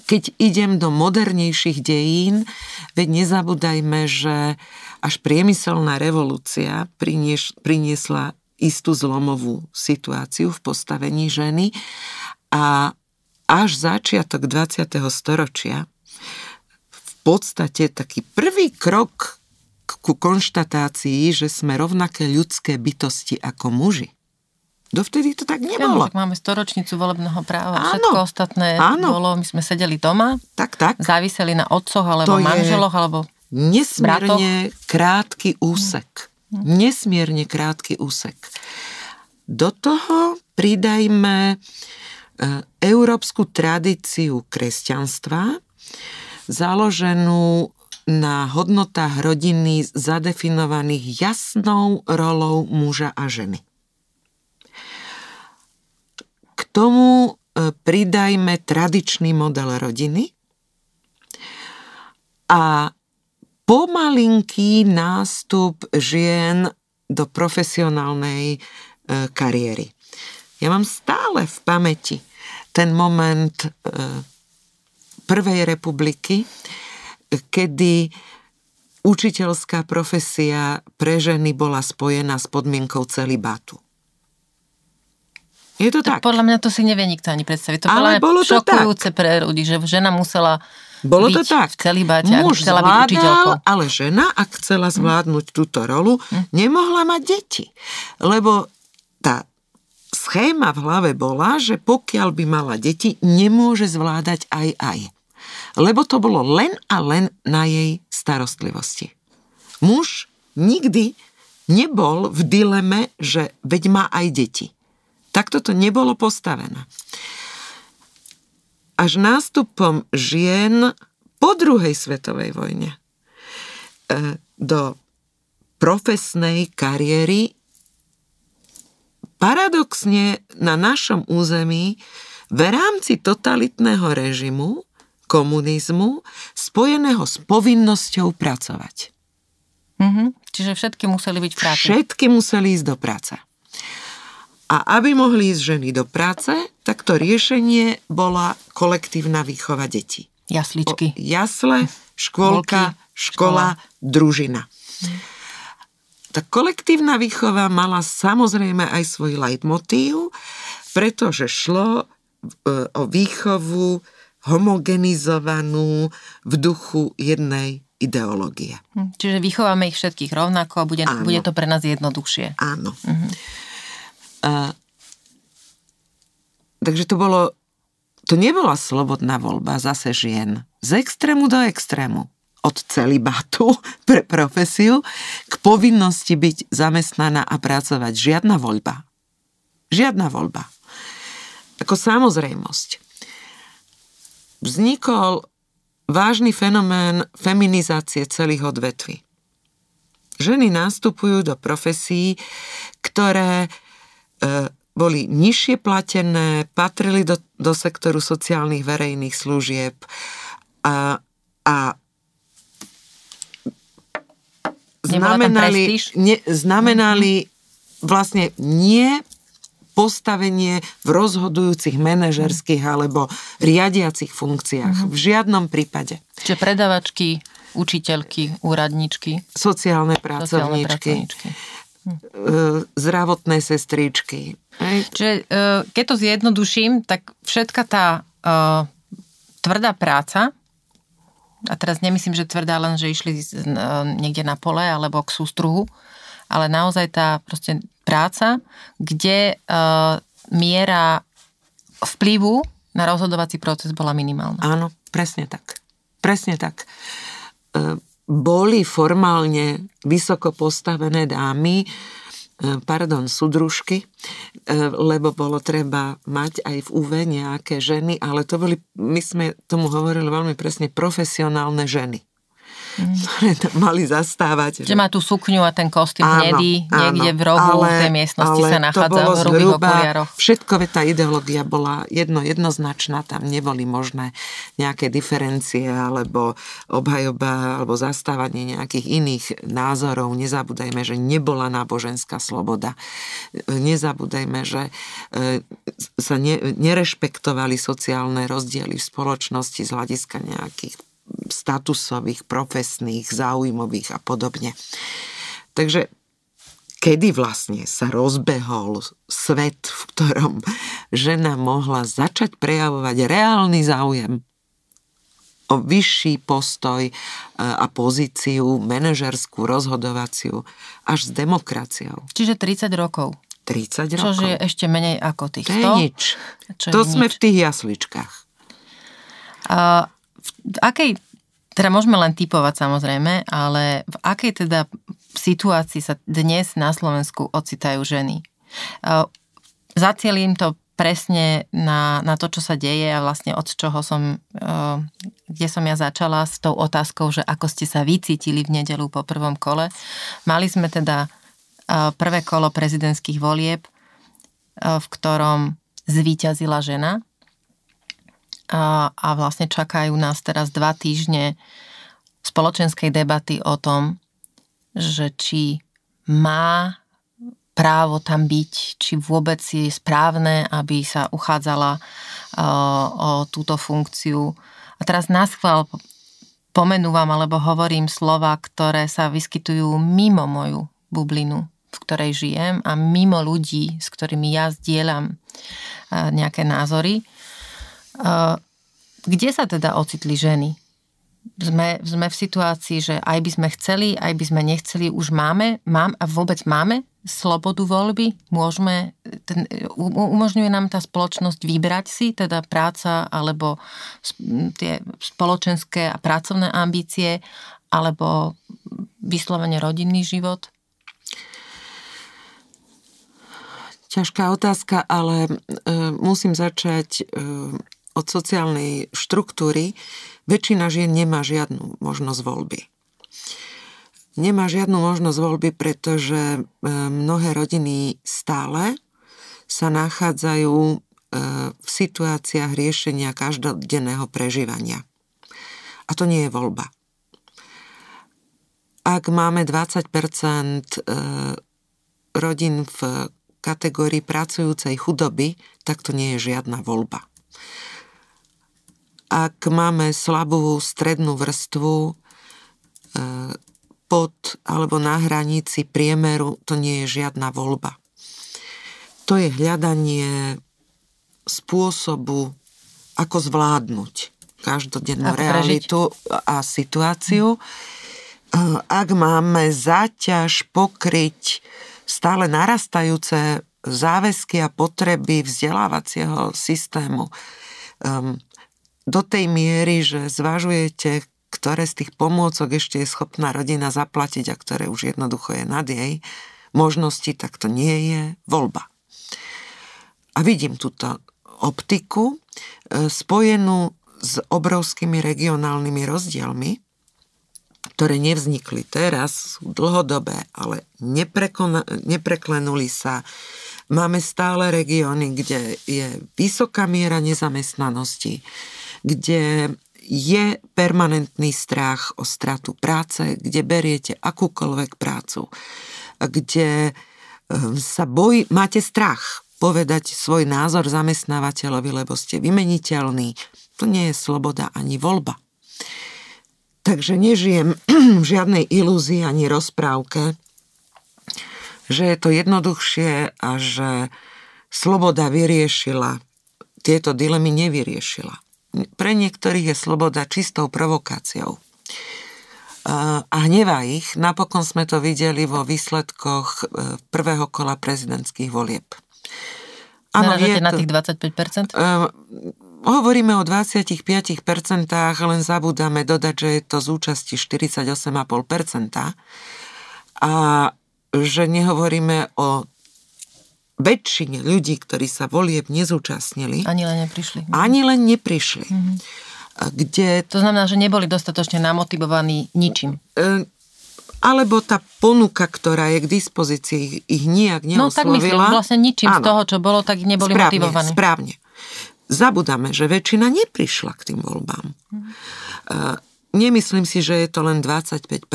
keď idem do modernejších dejín, veď nezabúdajme, že až priemyselná revolúcia prinieš, priniesla istú zlomovú situáciu v postavení ženy a až začiatok 20. storočia podstate taký prvý krok ku konštatácii, že sme rovnaké ľudské bytosti ako muži. Dovtedy to tak nebolo. Ja, tak máme storočnicu volebného práva. Áno, Všetko ostatné áno. bolo, my sme sedeli doma, tak, tak. záviseli na otcoch alebo to manželoch, alebo nesmierne bratoch. krátky úsek. Hm. Nesmierne krátky úsek. Do toho pridajme e, európsku tradíciu kresťanstva, založenú na hodnotách rodiny zadefinovaných jasnou rolou muža a ženy. K tomu e, pridajme tradičný model rodiny a pomalinký nástup žien do profesionálnej e, kariéry. Ja mám stále v pamäti ten moment e, Prvej republiky, kedy učiteľská profesia pre ženy bola spojená s podmienkou celibátu. Je to tak? tak? Podľa mňa to si nevie nikto ani predstaviť. To Ale bolo to šokujúce tak. pre ľudí, že žena musela bolo byť to tak. v celibáte, Muž chcela zvládal, byť učiteľkou. ale žena, ak chcela zvládnuť hm. túto rolu, hm. nemohla mať deti. Lebo tá schéma v hlave bola, že pokiaľ by mala deti, nemôže zvládať aj aj lebo to bolo len a len na jej starostlivosti. Muž nikdy nebol v dileme, že veď má aj deti. Takto to nebolo postavené. Až nástupom žien po druhej svetovej vojne e, do profesnej kariéry paradoxne na našom území v rámci totalitného režimu komunizmu spojeného s povinnosťou pracovať. Mm-hmm. Čiže všetky museli byť v práci. Všetky museli ísť do práce. A aby mohli ísť ženy do práce, tak to riešenie bola kolektívna výchova detí. Jasličky. O, jasle, škôlka, Volky, škola, škola, družina. Tá kolektívna výchova mala samozrejme aj svoj leitmotív, pretože šlo e, o výchovu homogenizovanú v duchu jednej ideológie. Hm, čiže vychováme ich všetkých rovnako a bude, bude to pre nás jednoduchšie. Áno. Uh-huh. Uh, takže to bolo, to nebola slobodná voľba zase žien. Z extrému do extrému. Od celibátu pre profesiu k povinnosti byť zamestnaná a pracovať. Žiadna voľba. Žiadna voľba. Ako samozrejmosť vznikol vážny fenomén feminizácie celých odvetví. Ženy nastupujú do profesí, ktoré e, boli nižšie platené, patrili do, do sektoru sociálnych verejných služieb a, a znamenali, ne, znamenali vlastne nie postavenie v rozhodujúcich manažerských alebo riadiacich funkciách. Mm-hmm. V žiadnom prípade. Čiže predavačky, učiteľky, úradničky. Sociálne pracovníčky. Sociálne pracovníčky. Hm. zdravotné sestričky. Čiže e, keď to zjednoduším, tak všetka tá uh, tvrdá práca, a teraz nemyslím, že tvrdá len, že išli niekde na pole alebo k sústruhu, ale naozaj tá proste práca, kde uh, miera vplyvu na rozhodovací proces bola minimálna. Áno, presne tak. Presne tak. Uh, boli formálne vysoko postavené dámy, uh, pardon, sudružky, lebo bolo treba mať aj v UV nejaké ženy, ale to boli, my sme tomu hovorili veľmi presne, profesionálne ženy. Mm. ktoré tam mali zastávať. Že, že má tú sukňu a ten kostým hnedý, niekde v rohu ale, tej miestnosti sa nachádza v hrubých okuliároch. Všetko, tá ideológia bola jedno, jednoznačná, tam neboli možné nejaké diferencie alebo obhajoba alebo zastávanie nejakých iných názorov. Nezabúdajme, že nebola náboženská sloboda. Nezabúdajme, že e, sa ne, nerešpektovali sociálne rozdiely v spoločnosti z hľadiska nejakých statusových, profesných, záujmových a podobne. Takže kedy vlastne sa rozbehol svet, v ktorom žena mohla začať prejavovať reálny záujem o vyšší postoj e, a pozíciu manažerskú, rozhodovaciu, až s demokraciou. Čiže 30 rokov. 30 rokov. Čože je ešte menej ako tých 100. To je nič. Čo to je sme nič. v tých jasličkách. A v akej, teda môžeme len typovať samozrejme, ale v akej teda situácii sa dnes na Slovensku ocitajú ženy? Zacielím to presne na, na to, čo sa deje a vlastne od čoho som, kde som ja začala s tou otázkou, že ako ste sa vycítili v nedelu po prvom kole. Mali sme teda prvé kolo prezidentských volieb, v ktorom zvíťazila žena, a, a vlastne čakajú nás teraz dva týždne spoločenskej debaty o tom, že či má právo tam byť, či vôbec je správne, aby sa uchádzala o, o túto funkciu. A teraz nás chval pomenúvam alebo hovorím slova, ktoré sa vyskytujú mimo moju bublinu, v ktorej žijem a mimo ľudí, s ktorými ja zdieľam nejaké názory. Kde sa teda ocitli ženy? Sme, sme v situácii, že aj by sme chceli, aj by sme nechceli, už máme, mám, a vôbec máme slobodu voľby? Môžeme, ten, umožňuje nám tá spoločnosť vybrať si, teda práca alebo tie spoločenské a pracovné ambície, alebo vyslovene rodinný život? Ťažká otázka, ale e, musím začať e, od sociálnej štruktúry. Väčšina žien nemá žiadnu možnosť voľby. Nemá žiadnu možnosť voľby, pretože e, mnohé rodiny stále sa nachádzajú e, v situáciách riešenia každodenného prežívania. A to nie je voľba. Ak máme 20 e, rodín v kategórii pracujúcej chudoby, tak to nie je žiadna voľba. Ak máme slabú strednú vrstvu e, pod alebo na hranici priemeru, to nie je žiadna voľba. To je hľadanie spôsobu, ako zvládnuť každodennú ako realitu a situáciu. Ak máme záťaž pokryť stále narastajúce záväzky a potreby vzdelávacieho systému um, do tej miery, že zvažujete, ktoré z tých pomôcok ešte je schopná rodina zaplatiť a ktoré už jednoducho je nad jej možnosti, tak to nie je voľba. A vidím túto optiku e, spojenú s obrovskými regionálnymi rozdielmi, ktoré nevznikli teraz, sú dlhodobé, ale nepreklenuli sa. Máme stále regióny, kde je vysoká miera nezamestnanosti, kde je permanentný strach o stratu práce, kde beriete akúkoľvek prácu, kde ehm, sa bojí, máte strach povedať svoj názor zamestnávateľovi, lebo ste vymeniteľní. To nie je sloboda ani voľba. Takže nežijem v žiadnej ilúzii ani rozprávke, že je to jednoduchšie a že sloboda vyriešila. Tieto dilemy nevyriešila. Pre niektorých je sloboda čistou provokáciou. A hnevá ich. Napokon sme to videli vo výsledkoch e, prvého kola prezidentských volieb. Ano, je to, na tých 25%? Hovoríme o 25%, len zabúdame dodať, že je to z účasti 48,5%. A že nehovoríme o väčšine ľudí, ktorí sa volieb nezúčastnili. Ani len neprišli. Ani len neprišli. Mm-hmm. kde... To znamená, že neboli dostatočne namotivovaní ničím. E, alebo tá ponuka, ktorá je k dispozícii, ich, nijak neoslovila. No tak myslím, vlastne ničím Áno. z toho, čo bolo, tak neboli správne, motivovaní. Správne. Zabudáme, že väčšina neprišla k tým voľbám. Mhm. Uh, nemyslím si, že je to len 25%.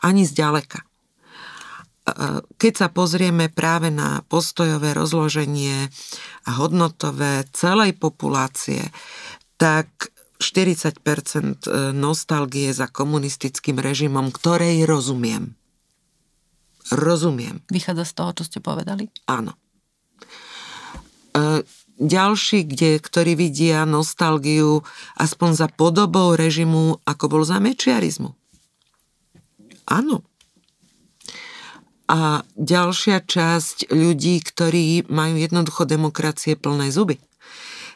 Ani zďaleka. Keď sa pozrieme práve na postojové rozloženie a hodnotové celej populácie, tak 40% e, nostalgie za komunistickým režimom, ktorej rozumiem. Rozumiem. Vychádza z toho, čo ste povedali? Áno. E, ďalší, kde, ktorí vidia nostalgiu aspoň za podobou režimu, ako bol za mečiarizmu. Áno. A ďalšia časť ľudí, ktorí majú jednoducho demokracie plné zuby.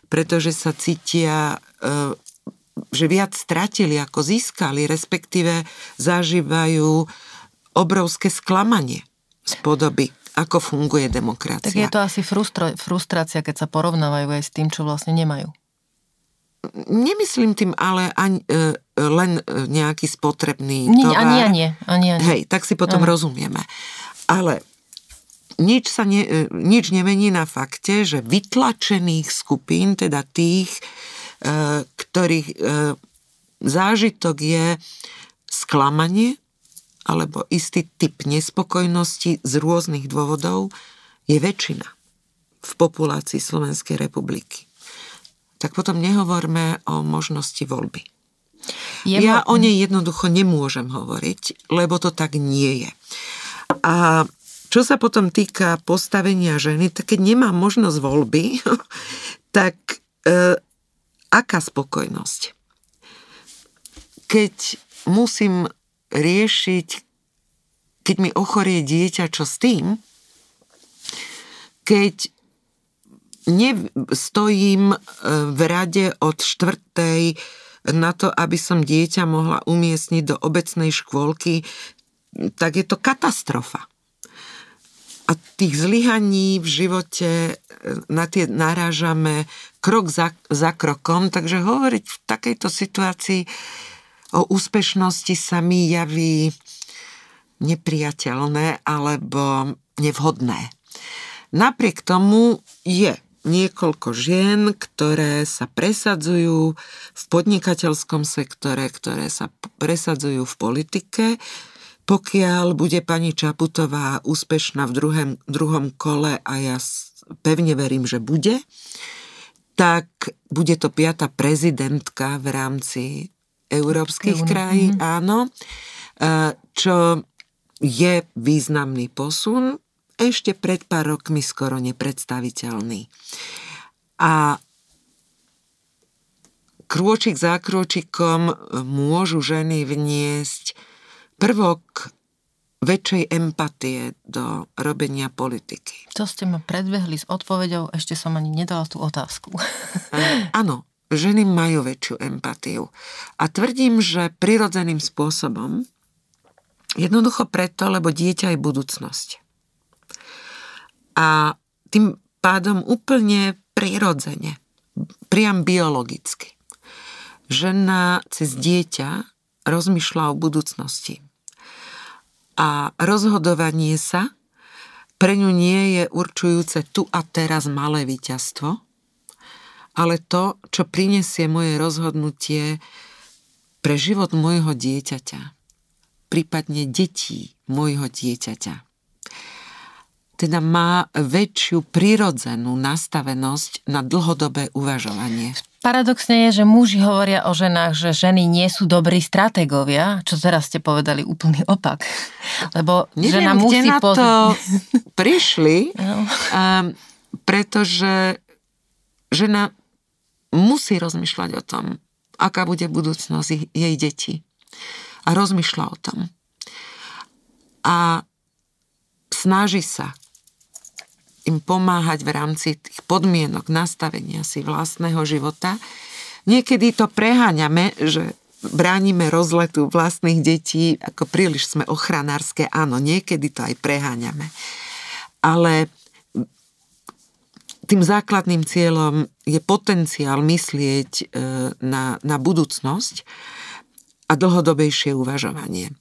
Pretože sa cítia e, že viac stratili ako získali, respektíve zažívajú obrovské sklamanie z podoby, ako funguje demokracia. Tak je to asi frustro, frustrácia, keď sa porovnávajú aj s tým, čo vlastne nemajú. Nemyslím tým ale ani, e, len e, nejaký spotrebný Nie, tovar. Ani, ani, ani. Hej, tak si potom ani. rozumieme. Ale nič sa ne, e, nič nemení na fakte, že vytlačených skupín, teda tých, E, ktorých e, zážitok je sklamanie alebo istý typ nespokojnosti z rôznych dôvodov je väčšina v populácii Slovenskej republiky. Tak potom nehovorme o možnosti voľby. Je ja o nej jednoducho nemôžem hovoriť, lebo to tak nie je. A čo sa potom týka postavenia ženy, tak keď nemá možnosť voľby, tak e, aká spokojnosť? Keď musím riešiť, keď mi ochorie dieťa, čo s tým, keď stojím e, v rade od štvrtej na to, aby som dieťa mohla umiestniť do obecnej škôlky, tak je to katastrofa. A tých zlyhaní v živote e, na tie narážame krok za, za krokom, takže hovoriť v takejto situácii o úspešnosti sa mi javí nepriateľné alebo nevhodné. Napriek tomu je niekoľko žien, ktoré sa presadzujú v podnikateľskom sektore, ktoré sa presadzujú v politike, pokiaľ bude pani Čaputová úspešná v druhém, druhom kole a ja pevne verím, že bude, tak bude to piata prezidentka v rámci európskych krajín, mm-hmm. áno, e, čo je významný posun, ešte pred pár rokmi skoro nepredstaviteľný. A krôčik za krôčikom môžu ženy vniesť prvok väčšej empatie do robenia politiky. To ste ma predbehli s odpovedou, ešte som ani nedala tú otázku. Áno, ženy majú väčšiu empatiu. A tvrdím, že prirodzeným spôsobom, jednoducho preto, lebo dieťa je budúcnosť. A tým pádom úplne prirodzene, priam biologicky. Žena cez dieťa rozmýšľa o budúcnosti. A rozhodovanie sa pre ňu nie je určujúce tu a teraz malé víťazstvo, ale to, čo prinesie moje rozhodnutie pre život môjho dieťaťa, prípadne detí môjho dieťaťa teda má väčšiu prirodzenú nastavenosť na dlhodobé uvažovanie. Paradoxne je, že muži hovoria o ženách, že ženy nie sú dobrí stratégovia, čo teraz ste povedali úplný opak. Lebo Neviem, žena musí na poz... to prišli, no. um, pretože žena musí rozmýšľať o tom, aká bude budúcnosť jej detí. A rozmýšľa o tom. A snaží sa im pomáhať v rámci tých podmienok nastavenia si vlastného života. Niekedy to preháňame, že bránime rozletu vlastných detí, ako príliš sme ochranárske, áno, niekedy to aj preháňame. Ale tým základným cieľom je potenciál myslieť e, na, na budúcnosť a dlhodobejšie uvažovanie.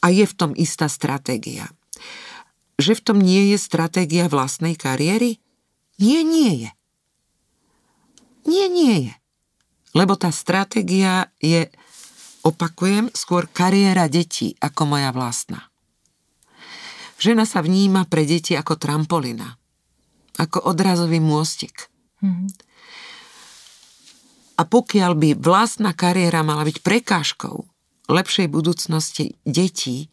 A je v tom istá stratégia. Že v tom nie je stratégia vlastnej kariéry? Nie, nie je. Nie, nie je. Lebo tá stratégia je, opakujem, skôr kariéra detí ako moja vlastná. Žena sa vníma pre deti ako trampolina, ako odrazový môstik. Mm-hmm. A pokiaľ by vlastná kariéra mala byť prekážkou lepšej budúcnosti detí,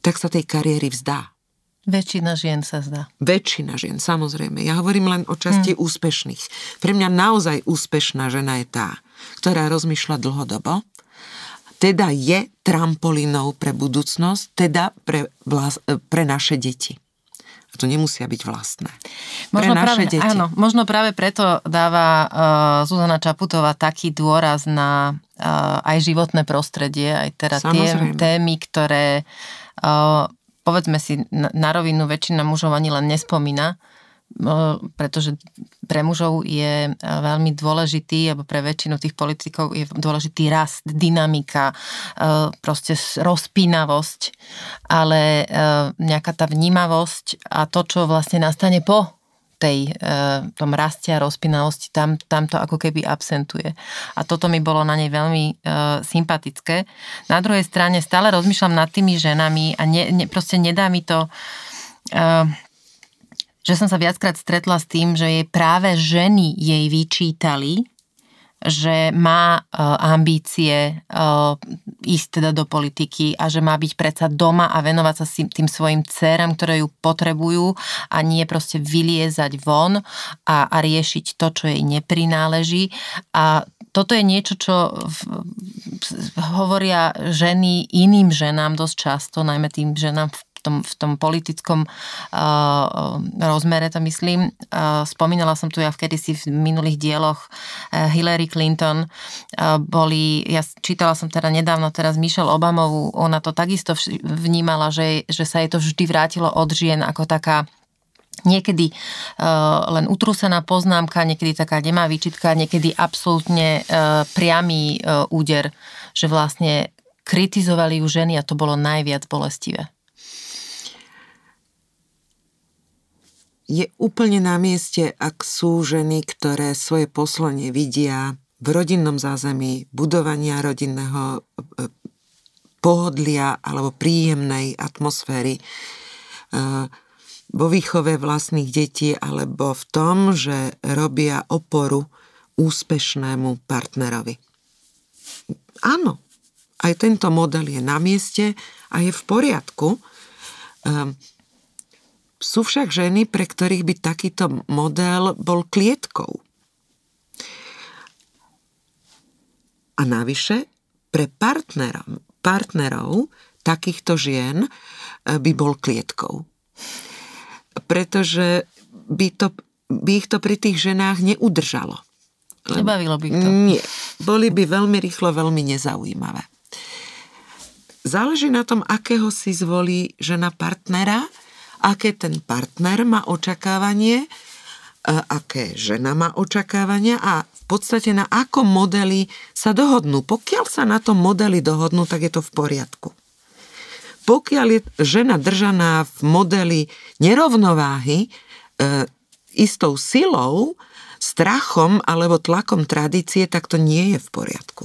tak sa tej kariéry vzdá. Väčšina žien sa zdá. Väčšina žien, samozrejme. Ja hovorím len o časti hmm. úspešných. Pre mňa naozaj úspešná žena je tá, ktorá rozmýšľa dlhodobo, teda je trampolínou pre budúcnosť, teda pre, vlas, pre naše deti. A to nemusia byť vlastné. Možno pre naše práve, deti. Áno, možno práve preto dáva uh, Zuzana Čaputová taký dôraz na uh, aj životné prostredie, aj teda tie témy, ktoré uh, povedzme si na rovinu väčšina mužov ani len nespomína, pretože pre mužov je veľmi dôležitý, alebo pre väčšinu tých politikov je dôležitý rast, dynamika, proste rozpínavosť, ale nejaká tá vnímavosť a to, čo vlastne nastane po tej, tom raste a rozpínavosti, tam, tam to ako keby absentuje. A toto mi bolo na nej veľmi sympatické. Na druhej strane stále rozmýšľam nad tými ženami a ne, ne, proste nedá mi to že som sa viackrát stretla s tým, že jej práve ženy jej vyčítali, že má uh, ambície uh, ísť teda do politiky a že má byť predsa doma a venovať sa tým svojim dcerám, ktoré ju potrebujú a nie proste vyliezať von a, a riešiť to, čo jej neprináleží. A toto je niečo, čo v, hovoria ženy iným ženám dosť často, najmä tým ženám v tom, v tom politickom uh, rozmere, to myslím. Uh, spomínala som tu ja v kedysi v minulých dieloch Hillary Clinton. Boli, ja čítala som teda nedávno teraz Michelle Obamovú, ona to takisto vnímala, že, že sa jej to vždy vrátilo od žien ako taká niekedy uh, len utrúsená poznámka, niekedy taká nemá výčitka, niekedy absolútne uh, priamy uh, úder, že vlastne kritizovali ju ženy a to bolo najviac bolestivé. Je úplne na mieste, ak sú ženy, ktoré svoje poslanie vidia v rodinnom zázemí, budovania rodinného e, pohodlia alebo príjemnej atmosféry, e, vo výchove vlastných detí alebo v tom, že robia oporu úspešnému partnerovi. Áno, aj tento model je na mieste a je v poriadku. E, sú však ženy, pre ktorých by takýto model bol klietkou. A navyše, pre partnerov, partnerov takýchto žien eh, by bol klietkou. Pretože by, to, by ich to pri tých ženách neudržalo. Nebavilo by to. Nie. Boli by veľmi rýchlo, veľmi nezaujímavé. Záleží na tom, akého si zvolí žena partnera aké ten partner má očakávanie, aké žena má očakávania a v podstate na akom modeli sa dohodnú. Pokiaľ sa na tom modeli dohodnú, tak je to v poriadku. Pokiaľ je žena držaná v modeli nerovnováhy e, istou silou, strachom alebo tlakom tradície, tak to nie je v poriadku.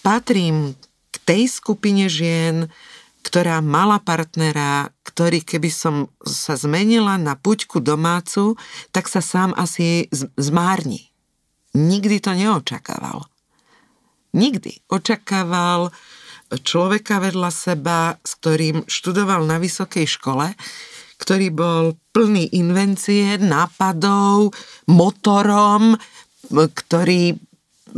Patrím k tej skupine žien, ktorá mala partnera, ktorý keby som sa zmenila na puťku domácu, tak sa sám asi zmárni. Nikdy to neočakával. Nikdy. Očakával človeka vedľa seba, s ktorým študoval na vysokej škole, ktorý bol plný invencie, nápadov, motorom, ktorý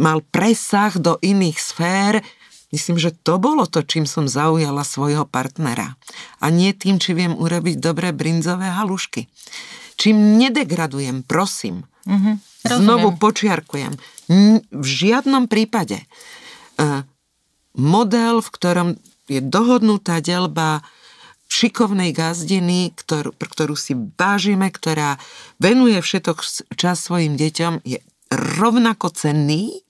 mal presah do iných sfér, Myslím, že to bolo to, čím som zaujala svojho partnera. A nie tým, či viem urobiť dobré brinzové halušky. Čím nedegradujem, prosím. Mm-hmm. Znovu počiarkujem. V žiadnom prípade. Model, v ktorom je dohodnutá delba 60% šikovnej gazdiny, ktorú, ktorú si vážime, ktorá venuje všetok čas svojim deťom, je rovnako cenný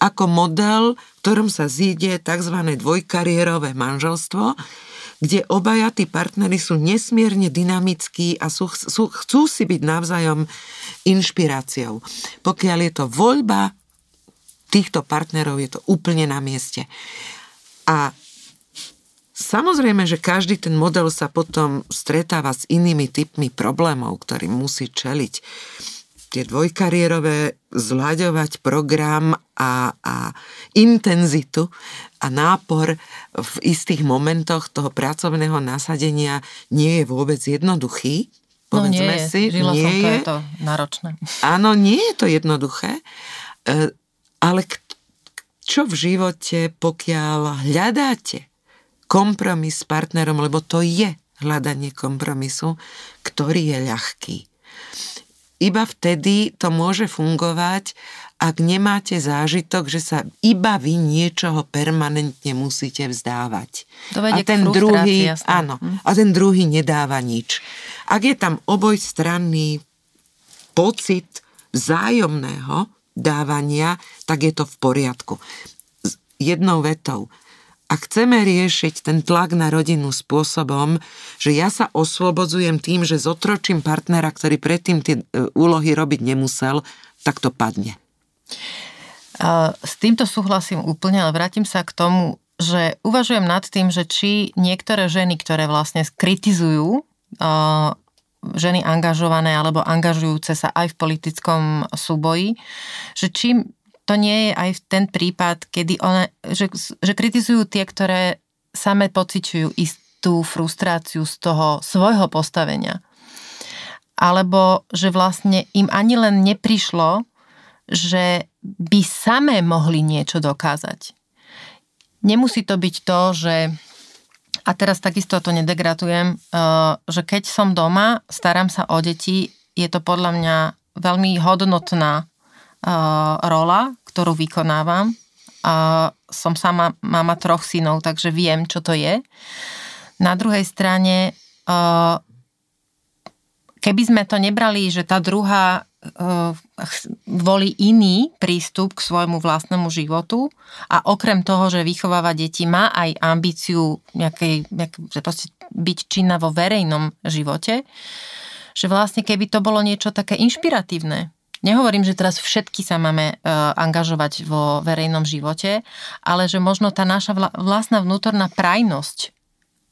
ako model, v ktorom sa zíde tzv. dvojkariérové manželstvo, kde obaja tí partnery sú nesmierne dynamickí a sú, sú, chcú si byť navzájom inšpiráciou. Pokiaľ je to voľba týchto partnerov, je to úplne na mieste. A Samozrejme, že každý ten model sa potom stretáva s inými typmi problémov, ktorým musí čeliť. Tie dvojkariérové zľaďovať program a, a intenzitu a nápor v istých momentoch toho pracovného nasadenia nie je vôbec jednoduchý. No nie je, si, Žila nie som to, je. je to náročné. Áno, nie je to jednoduché, e, ale čo v živote, pokiaľ hľadáte kompromis s partnerom, lebo to je hľadanie kompromisu, ktorý je ľahký. Iba vtedy to môže fungovať, ak nemáte zážitok, že sa iba vy niečoho permanentne musíte vzdávať. To a ten druhý, jasné. áno, hm? a ten druhý nedáva nič. Ak je tam obojstranný pocit vzájomného dávania, tak je to v poriadku. Jednou vetou a chceme riešiť ten tlak na rodinu spôsobom, že ja sa oslobodzujem tým, že zotročím partnera, ktorý predtým tie e, úlohy robiť nemusel, tak to padne. S týmto súhlasím úplne, ale vrátim sa k tomu, že uvažujem nad tým, že či niektoré ženy, ktoré vlastne kritizujú ženy angažované alebo angažujúce sa aj v politickom súboji, že či to nie je aj ten prípad, kedy one, že, že kritizujú tie, ktoré same pociťujú istú frustráciu z toho svojho postavenia. Alebo že vlastne im ani len neprišlo, že by samé mohli niečo dokázať. Nemusí to byť to, že a teraz takisto to nedegratujem, eh, že keď som doma, starám sa o deti, je to podľa mňa veľmi hodnotná eh, rola, ktorú vykonávam. A som sama mama troch synov, takže viem, čo to je. Na druhej strane, keby sme to nebrali, že tá druhá volí iný prístup k svojmu vlastnému životu a okrem toho, že vychováva deti, má aj ambíciu nejakej, proste byť činná vo verejnom živote, že vlastne keby to bolo niečo také inšpiratívne, Nehovorím, že teraz všetky sa máme uh, angažovať vo verejnom živote, ale že možno tá naša vla, vlastná vnútorná prajnosť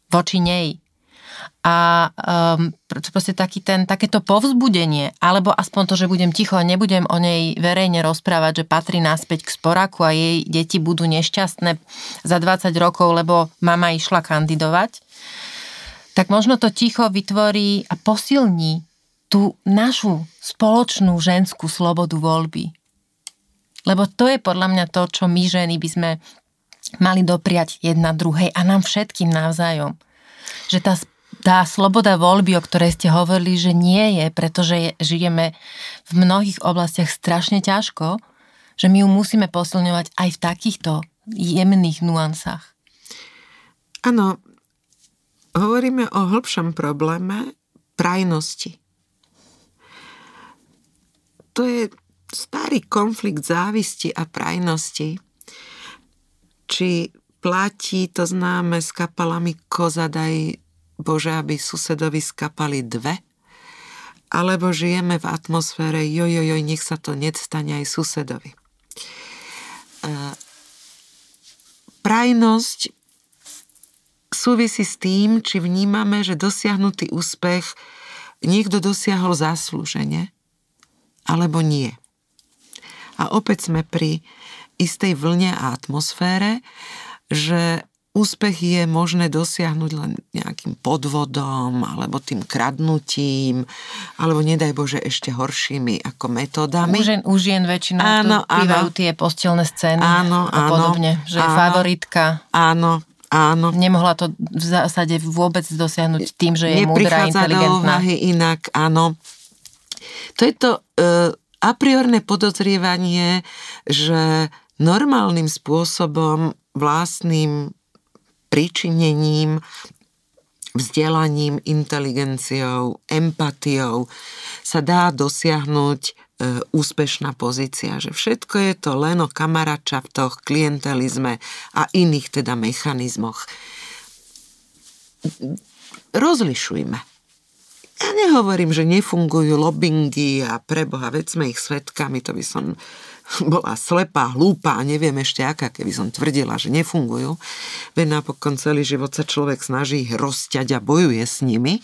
voči nej a um, proste taký ten, takéto povzbudenie, alebo aspoň to, že budem ticho a nebudem o nej verejne rozprávať, že patrí naspäť k sporaku a jej deti budú nešťastné za 20 rokov, lebo mama išla kandidovať, tak možno to ticho vytvorí a posilní tú našu spoločnú ženskú slobodu voľby. Lebo to je podľa mňa to, čo my ženy by sme mali dopriať jedna druhej a nám všetkým navzájom. Že tá, tá sloboda voľby, o ktorej ste hovorili, že nie je, pretože je, žijeme v mnohých oblastiach strašne ťažko, že my ju musíme posilňovať aj v takýchto jemných nuansách. Áno, hovoríme o hĺbšom probléme prajnosti to je starý konflikt závisti a prajnosti. Či platí to známe s kapalami koza daj Bože, aby susedovi skapali dve? Alebo žijeme v atmosfére jojojoj, nech sa to nestane aj susedovi. E, prajnosť súvisí s tým, či vnímame, že dosiahnutý úspech niekto dosiahol zaslúžene alebo nie. A opäť sme pri istej vlne a atmosfére, že úspech je možné dosiahnuť len nejakým podvodom, alebo tým kradnutím, alebo nedaj Bože ešte horšími ako metódami. Už, už jen väčšinou áno, tu áno. tie postelné scény áno, a podobne, áno, že áno, favoritka. Áno, Áno. Nemohla to v zásade vôbec dosiahnuť tým, že je múdra, inteligentná. do úvahy inak, áno. To je to uh, a priorné podozrievanie, že normálnym spôsobom, vlastným pričinením vzdelaním, inteligenciou, empatiou sa dá dosiahnuť e, úspešná pozícia, že všetko je to len o kamaračavtoch, klientelizme a iných teda mechanizmoch. Rozlišujme. Ja nehovorím, že nefungujú lobbingy a preboha, veď sme ich svetkami, to by som bola slepá, hlúpa a neviem ešte aká, keby som tvrdila, že nefungujú. Veď napokon celý život sa človek snaží ich rozťať a bojuje s nimi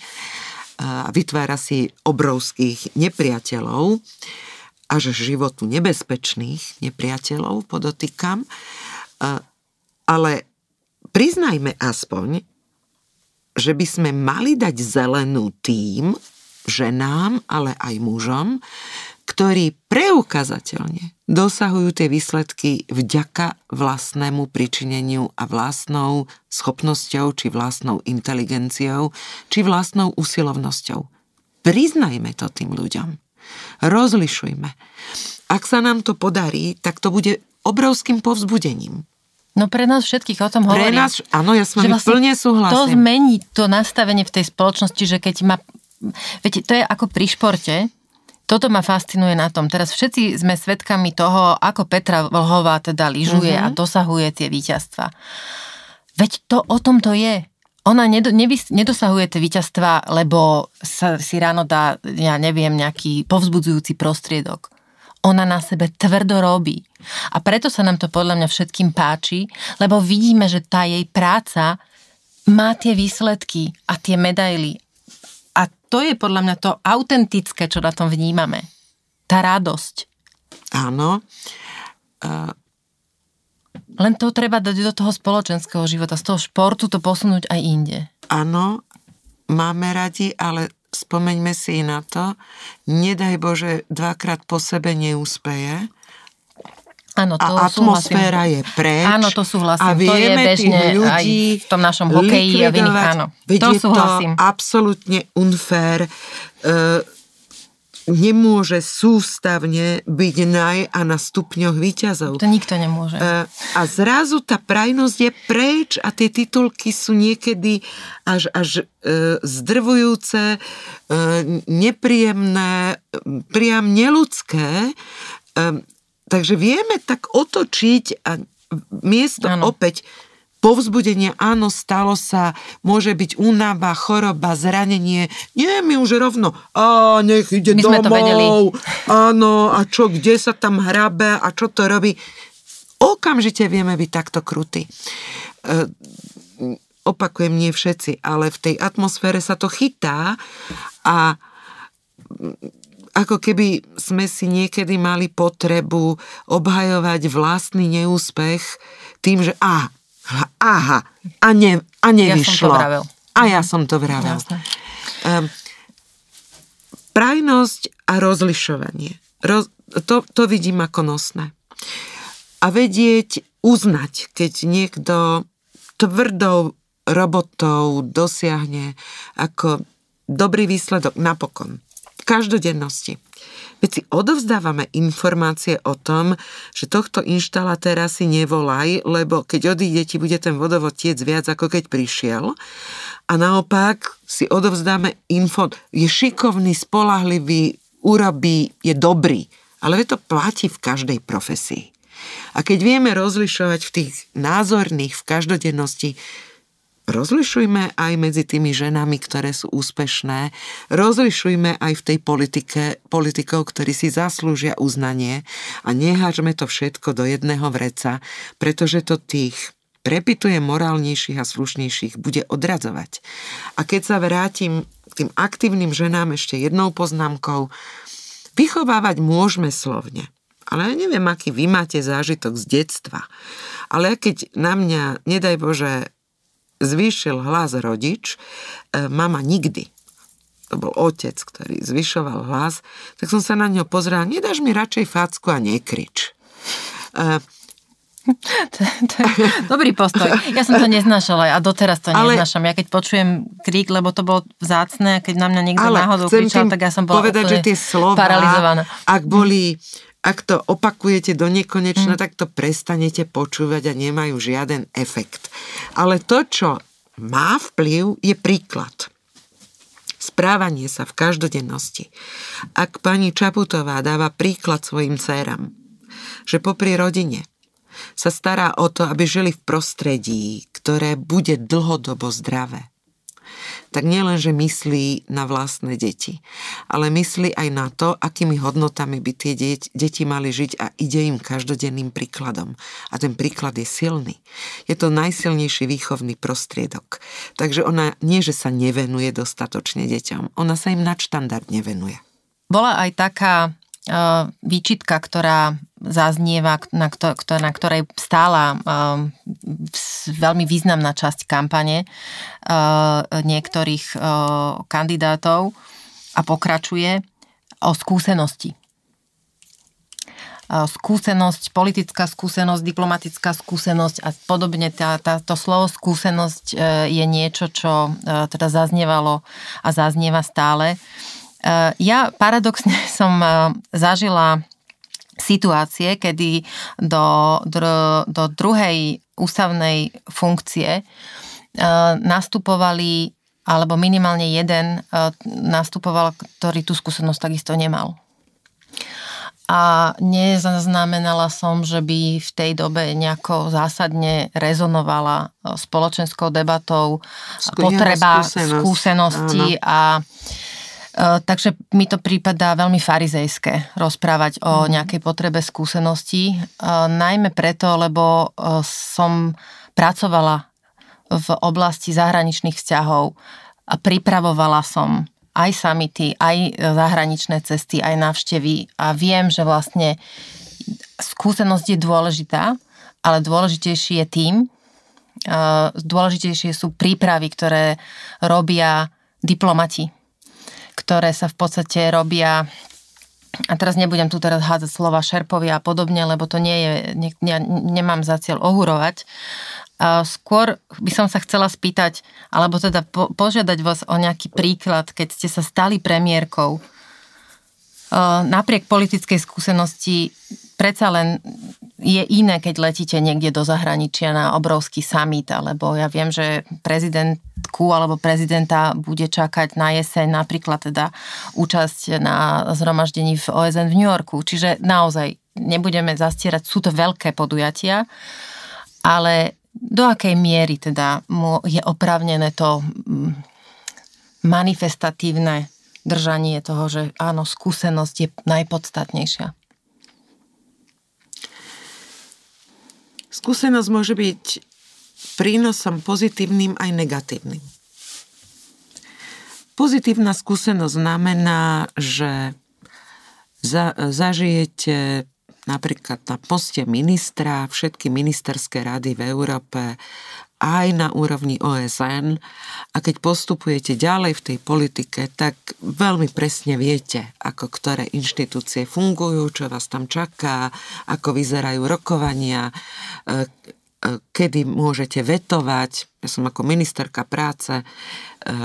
a vytvára si obrovských nepriateľov až životu nebezpečných nepriateľov, podotýkam. Ale priznajme aspoň, že by sme mali dať zelenú tým, ženám, ale aj mužom, ktorí preukazateľne dosahujú tie výsledky vďaka vlastnému pričineniu a vlastnou schopnosťou, či vlastnou inteligenciou, či vlastnou usilovnosťou. Priznajme to tým ľuďom. Rozlišujme. Ak sa nám to podarí, tak to bude obrovským povzbudením. No pre nás všetkých o tom hovorím. Pre nás, áno, ja s vami vlastne plne súhlasím. To zmení to nastavenie v tej spoločnosti, že keď ma... Viete, to je ako pri športe, toto ma fascinuje na tom. Teraz všetci sme svedkami toho, ako Petra Vlhová teda lyžuje mm-hmm. a dosahuje tie víťazstva. Veď to o tom to je. Ona nedo, nevys, nedosahuje tie víťazstva, lebo sa si ráno dá, ja neviem, nejaký povzbudzujúci prostriedok. Ona na sebe tvrdo robí. A preto sa nám to podľa mňa všetkým páči, lebo vidíme, že tá jej práca má tie výsledky a tie medaily to je podľa mňa to autentické, čo na tom vnímame. Tá radosť. Áno. Uh... Len to treba dať do toho spoločenského života, z toho športu to posunúť aj inde. Áno, máme radi, ale spomeňme si na to, nedaj Bože, dvakrát po sebe neúspeje, Áno, to a atmosféra súhlasím. je preč. Áno, to súhlasím. A vieme to je bežne ľudí aj v tom našom hokeji a v iných, áno. To súhlasím. to absolútne unfair. Uh, nemôže sústavne byť naj a na stupňoch výťazov. To nikto nemôže. Uh, a zrazu tá prajnosť je preč a tie titulky sú niekedy až, až uh, zdrvujúce, nepríjemné, priam neludské. Uh, Takže vieme tak otočiť a miesto ano. opäť povzbudenie, áno, stalo sa, môže byť únava, choroba, zranenie. Nie, my už rovno, a nech ide my domov. Sme to vedeli. Áno, a čo, kde sa tam hrabe a čo to robí. Okamžite vieme byť takto krutí. E, opakujem, nie všetci, ale v tej atmosfére sa to chytá a ako keby sme si niekedy mali potrebu obhajovať vlastný neúspech tým, že á, aha, a, ne, a nevyšlo. Ja a ja som to vravel. Um, prajnosť a rozlišovanie. Roz, to, to vidím ako nosné. A vedieť, uznať, keď niekto tvrdou robotou dosiahne ako dobrý výsledok napokon každodennosti. Veď si odovzdávame informácie o tom, že tohto inštalatéra si nevolaj, lebo keď odíde ti bude ten vodovod tiec viac ako keď prišiel. A naopak si odovzdáme info, je šikovný, spolahlivý, urobí, je dobrý. Ale to platí v každej profesii. A keď vieme rozlišovať v tých názorných, v každodennosti, rozlišujme aj medzi tými ženami, ktoré sú úspešné, rozlišujme aj v tej politike politikov, ktorí si zaslúžia uznanie a nehážme to všetko do jedného vreca, pretože to tých prepituje morálnejších a slušnejších bude odradzovať. A keď sa vrátim k tým aktívnym ženám ešte jednou poznámkou, vychovávať môžeme slovne. Ale ja neviem, aký vy máte zážitok z detstva. Ale keď na mňa, nedaj Bože, zvýšil hlas rodič, e, mama nikdy. To bol otec, ktorý zvyšoval hlas, tak som sa na ňo pozrela, nedáš mi radšej facku a nekrič. E, to, to je dobrý postoj. Ja som to neznášala a doteraz to ale, neznášam. Ja keď počujem krík, lebo to bolo vzácne, keď na mňa niekto náhodou kričal, tak ja som bola povedať, že tie slova, paralizovaná. Ak boli ak to opakujete do nekonečna, mm. tak to prestanete počúvať a nemajú žiaden efekt. Ale to, čo má vplyv, je príklad. Správanie sa v každodennosti. Ak pani Čaputová dáva príklad svojim dcerám, že popri rodine sa stará o to, aby žili v prostredí, ktoré bude dlhodobo zdravé, tak nielen, že myslí na vlastné deti, ale myslí aj na to, akými hodnotami by tie deti mali žiť a ide im každodenným príkladom. A ten príklad je silný. Je to najsilnejší výchovný prostriedok. Takže ona nie, že sa nevenuje dostatočne deťom, ona sa im nadštandardne venuje. Bola aj taká výčitka, ktorá zaznieva, na, ktor- na ktorej stála veľmi významná časť kampane niektorých kandidátov a pokračuje o skúsenosti. Skúsenosť, politická skúsenosť, diplomatická skúsenosť a podobne. Tá, tá, to slovo skúsenosť uh, je niečo, čo uh, teda zaznievalo a zaznieva stále. Ja paradoxne som zažila situácie, kedy do, do, do druhej ústavnej funkcie uh, nastupovali, alebo minimálne jeden nastupoval, ktorý tú skúsenosť takisto nemal. A nezaznamenala som, že by v tej dobe nejako zásadne rezonovala spoločenskou debatou potreba skúsenosť. skúsenosti Áno. a Eh, takže mi to prípada veľmi farizejské rozprávať o mhm. nejakej potrebe skúseností, eh, najmä preto, lebo eh, som pracovala v oblasti zahraničných vzťahov a pripravovala som aj samity, aj zahraničné cesty, aj návštevy a viem, že vlastne skúsenosť je dôležitá, ale dôležitejší je tým, dôležitejšie sú prípravy, ktoré robia diplomati ktoré sa v podstate robia a teraz nebudem tu teraz hádzať slova šerpovia a podobne, lebo to nie je, ne, ne, nemám za cieľ ohurovať. Skôr by som sa chcela spýtať, alebo teda po, požiadať vás o nejaký príklad, keď ste sa stali premiérkou. Napriek politickej skúsenosti predsa len je iné, keď letíte niekde do zahraničia na obrovský summit, alebo ja viem, že prezidentku alebo prezidenta bude čakať na jeseň napríklad teda účasť na zhromaždení v OSN v New Yorku. Čiže naozaj nebudeme zastierať, sú to veľké podujatia, ale do akej miery teda je opravnené to mm, manifestatívne držanie toho, že áno, skúsenosť je najpodstatnejšia. Skúsenosť môže byť prínosom pozitívnym aj negatívnym. Pozitívna skúsenosť znamená, že za, zažijete napríklad na poste ministra, všetky ministerské rady v Európe aj na úrovni OSN a keď postupujete ďalej v tej politike, tak veľmi presne viete, ako ktoré inštitúcie fungujú, čo vás tam čaká, ako vyzerajú rokovania, e, e, kedy môžete vetovať. Ja som ako ministerka práce e,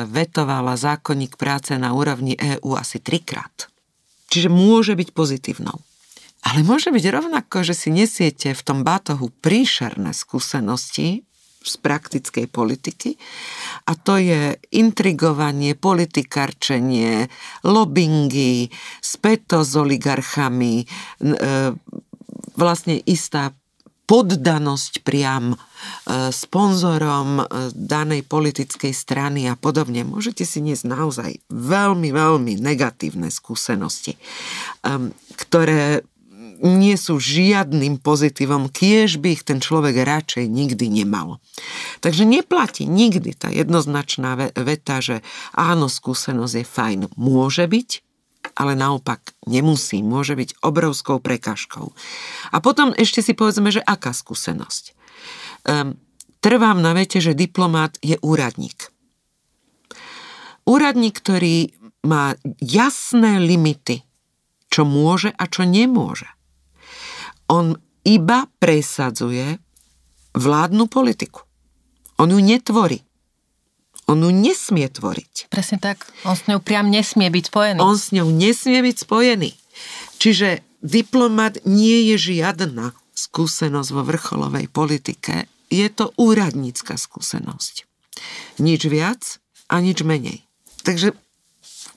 vetovala zákonník práce na úrovni EÚ asi trikrát. Čiže môže byť pozitívnou. Ale môže byť rovnako, že si nesiete v tom bátohu príšerné skúsenosti z praktickej politiky a to je intrigovanie, politikarčenie, lobbyingy, späto s oligarchami, e, vlastne istá poddanosť priam e, sponzorom e, danej politickej strany a podobne. Môžete si niesť naozaj veľmi, veľmi negatívne skúsenosti, ktoré nie sú žiadnym pozitívom, kiež by ich ten človek radšej nikdy nemal. Takže neplatí nikdy tá jednoznačná veta, že áno, skúsenosť je fajn. Môže byť, ale naopak nemusí. Môže byť obrovskou prekažkou. A potom ešte si povedzme, že aká skúsenosť. Um, trvám na vete, že diplomát je úradník. Úradník, ktorý má jasné limity, čo môže a čo nemôže on iba presadzuje vládnu politiku. On ju netvorí. On ju nesmie tvoriť. Presne tak. On s ňou priam nesmie byť spojený. On s ňou nesmie byť spojený. Čiže diplomat nie je žiadna skúsenosť vo vrcholovej politike. Je to úradnícka skúsenosť. Nič viac a nič menej. Takže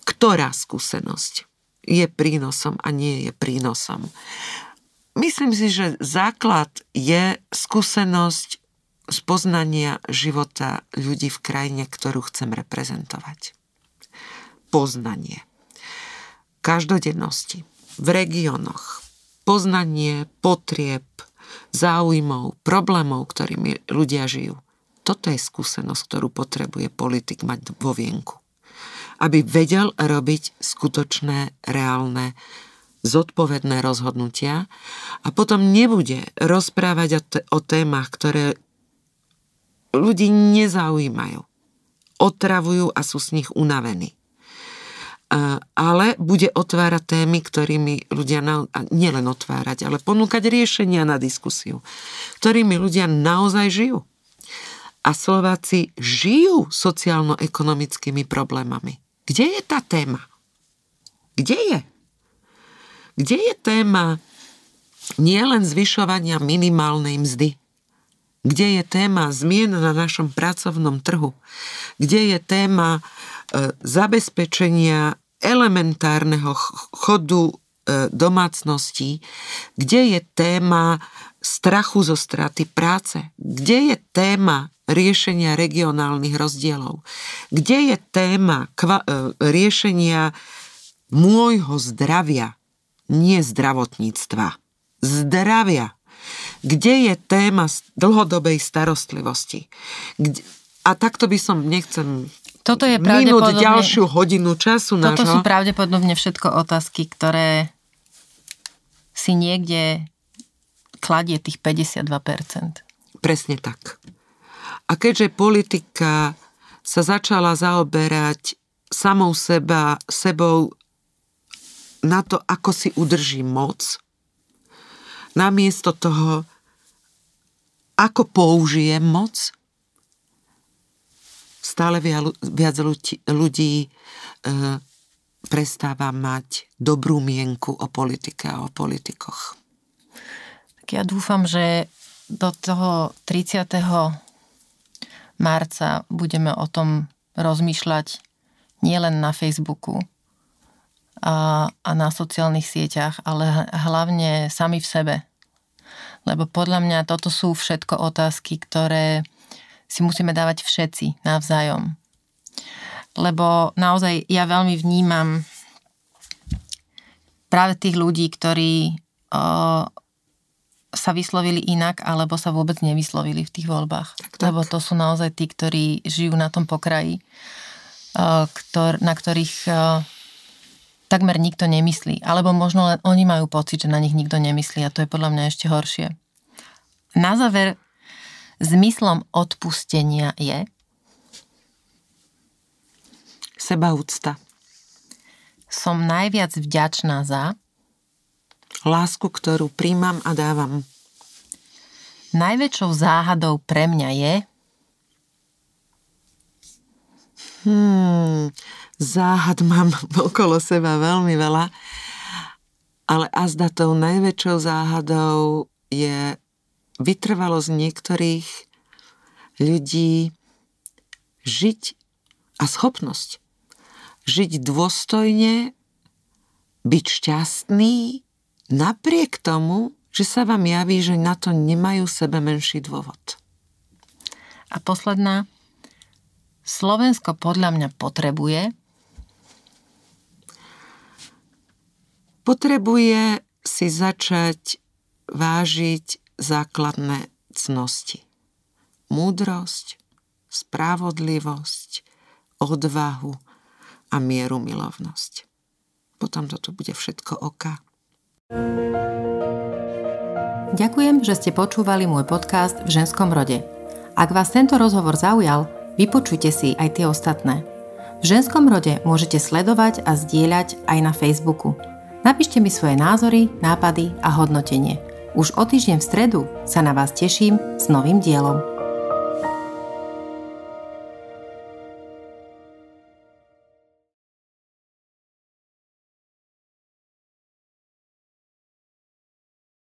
ktorá skúsenosť je prínosom a nie je prínosom? Myslím si, že základ je skúsenosť z poznania života ľudí v krajine, ktorú chcem reprezentovať. Poznanie. Každodennosti. V regiónoch. Poznanie potrieb, záujmov, problémov, ktorými ľudia žijú. Toto je skúsenosť, ktorú potrebuje politik mať vo vienku. Aby vedel robiť skutočné, reálne zodpovedné rozhodnutia a potom nebude rozprávať o, t- o témach, ktoré ľudí nezaujímajú. Otravujú a sú z nich unavení. Ale bude otvárať témy, ktorými ľudia, na, nielen otvárať, ale ponúkať riešenia na diskusiu, ktorými ľudia naozaj žijú. A Slováci žijú sociálno-ekonomickými problémami. Kde je tá téma? Kde je? Kde je téma nielen zvyšovania minimálnej mzdy, kde je téma zmien na našom pracovnom trhu, kde je téma e, zabezpečenia elementárneho chodu e, domácností, kde je téma strachu zo straty práce, kde je téma riešenia regionálnych rozdielov, kde je téma kva- e, riešenia môjho zdravia, nie zdravotníctva, zdravia. Kde je téma dlhodobej starostlivosti? Kde, a takto by som, nechcem toto je minúť ďalšiu hodinu času Toto nášho. sú pravdepodobne všetko otázky, ktoré si niekde kladie tých 52%. Presne tak. A keďže politika sa začala zaoberať samou seba, sebou na to, ako si udrží moc, namiesto toho, ako použije moc, stále viac ľudí, e, prestáva mať dobrú mienku o politike a o politikoch. Tak ja dúfam, že do toho 30. marca budeme o tom rozmýšľať nielen na Facebooku, a, a na sociálnych sieťach, ale hlavne sami v sebe. Lebo podľa mňa toto sú všetko otázky, ktoré si musíme dávať všetci navzájom. Lebo naozaj ja veľmi vnímam práve tých ľudí, ktorí o, sa vyslovili inak, alebo sa vôbec nevyslovili v tých voľbách. Tak, tak. Lebo to sú naozaj tí, ktorí žijú na tom pokraji, o, ktor, na ktorých o, takmer nikto nemyslí. Alebo možno len oni majú pocit, že na nich nikto nemyslí a to je podľa mňa ešte horšie. Na záver, zmyslom odpustenia je? Sebaúcta. Som najviac vďačná za? Lásku, ktorú príjmam a dávam. Najväčšou záhadou pre mňa je? Hmm, záhad mám okolo seba veľmi veľa, ale azda tou najväčšou záhadou je vytrvalosť niektorých ľudí žiť a schopnosť žiť dôstojne, byť šťastný, napriek tomu, že sa vám javí, že na to nemajú sebe menší dôvod. A posledná. Slovensko podľa mňa potrebuje potrebuje si začať vážiť základné cnosti. Múdrosť, spravodlivosť, odvahu a mieru milovnosť. Potom toto bude všetko oka. Ďakujem, že ste počúvali môj podcast v ženskom rode. Ak vás tento rozhovor zaujal, vypočujte si aj tie ostatné. V ženskom rode môžete sledovať a zdieľať aj na Facebooku – Napíšte mi svoje názory, nápady a hodnotenie. Už o týždeň v stredu sa na vás teším s novým dielom.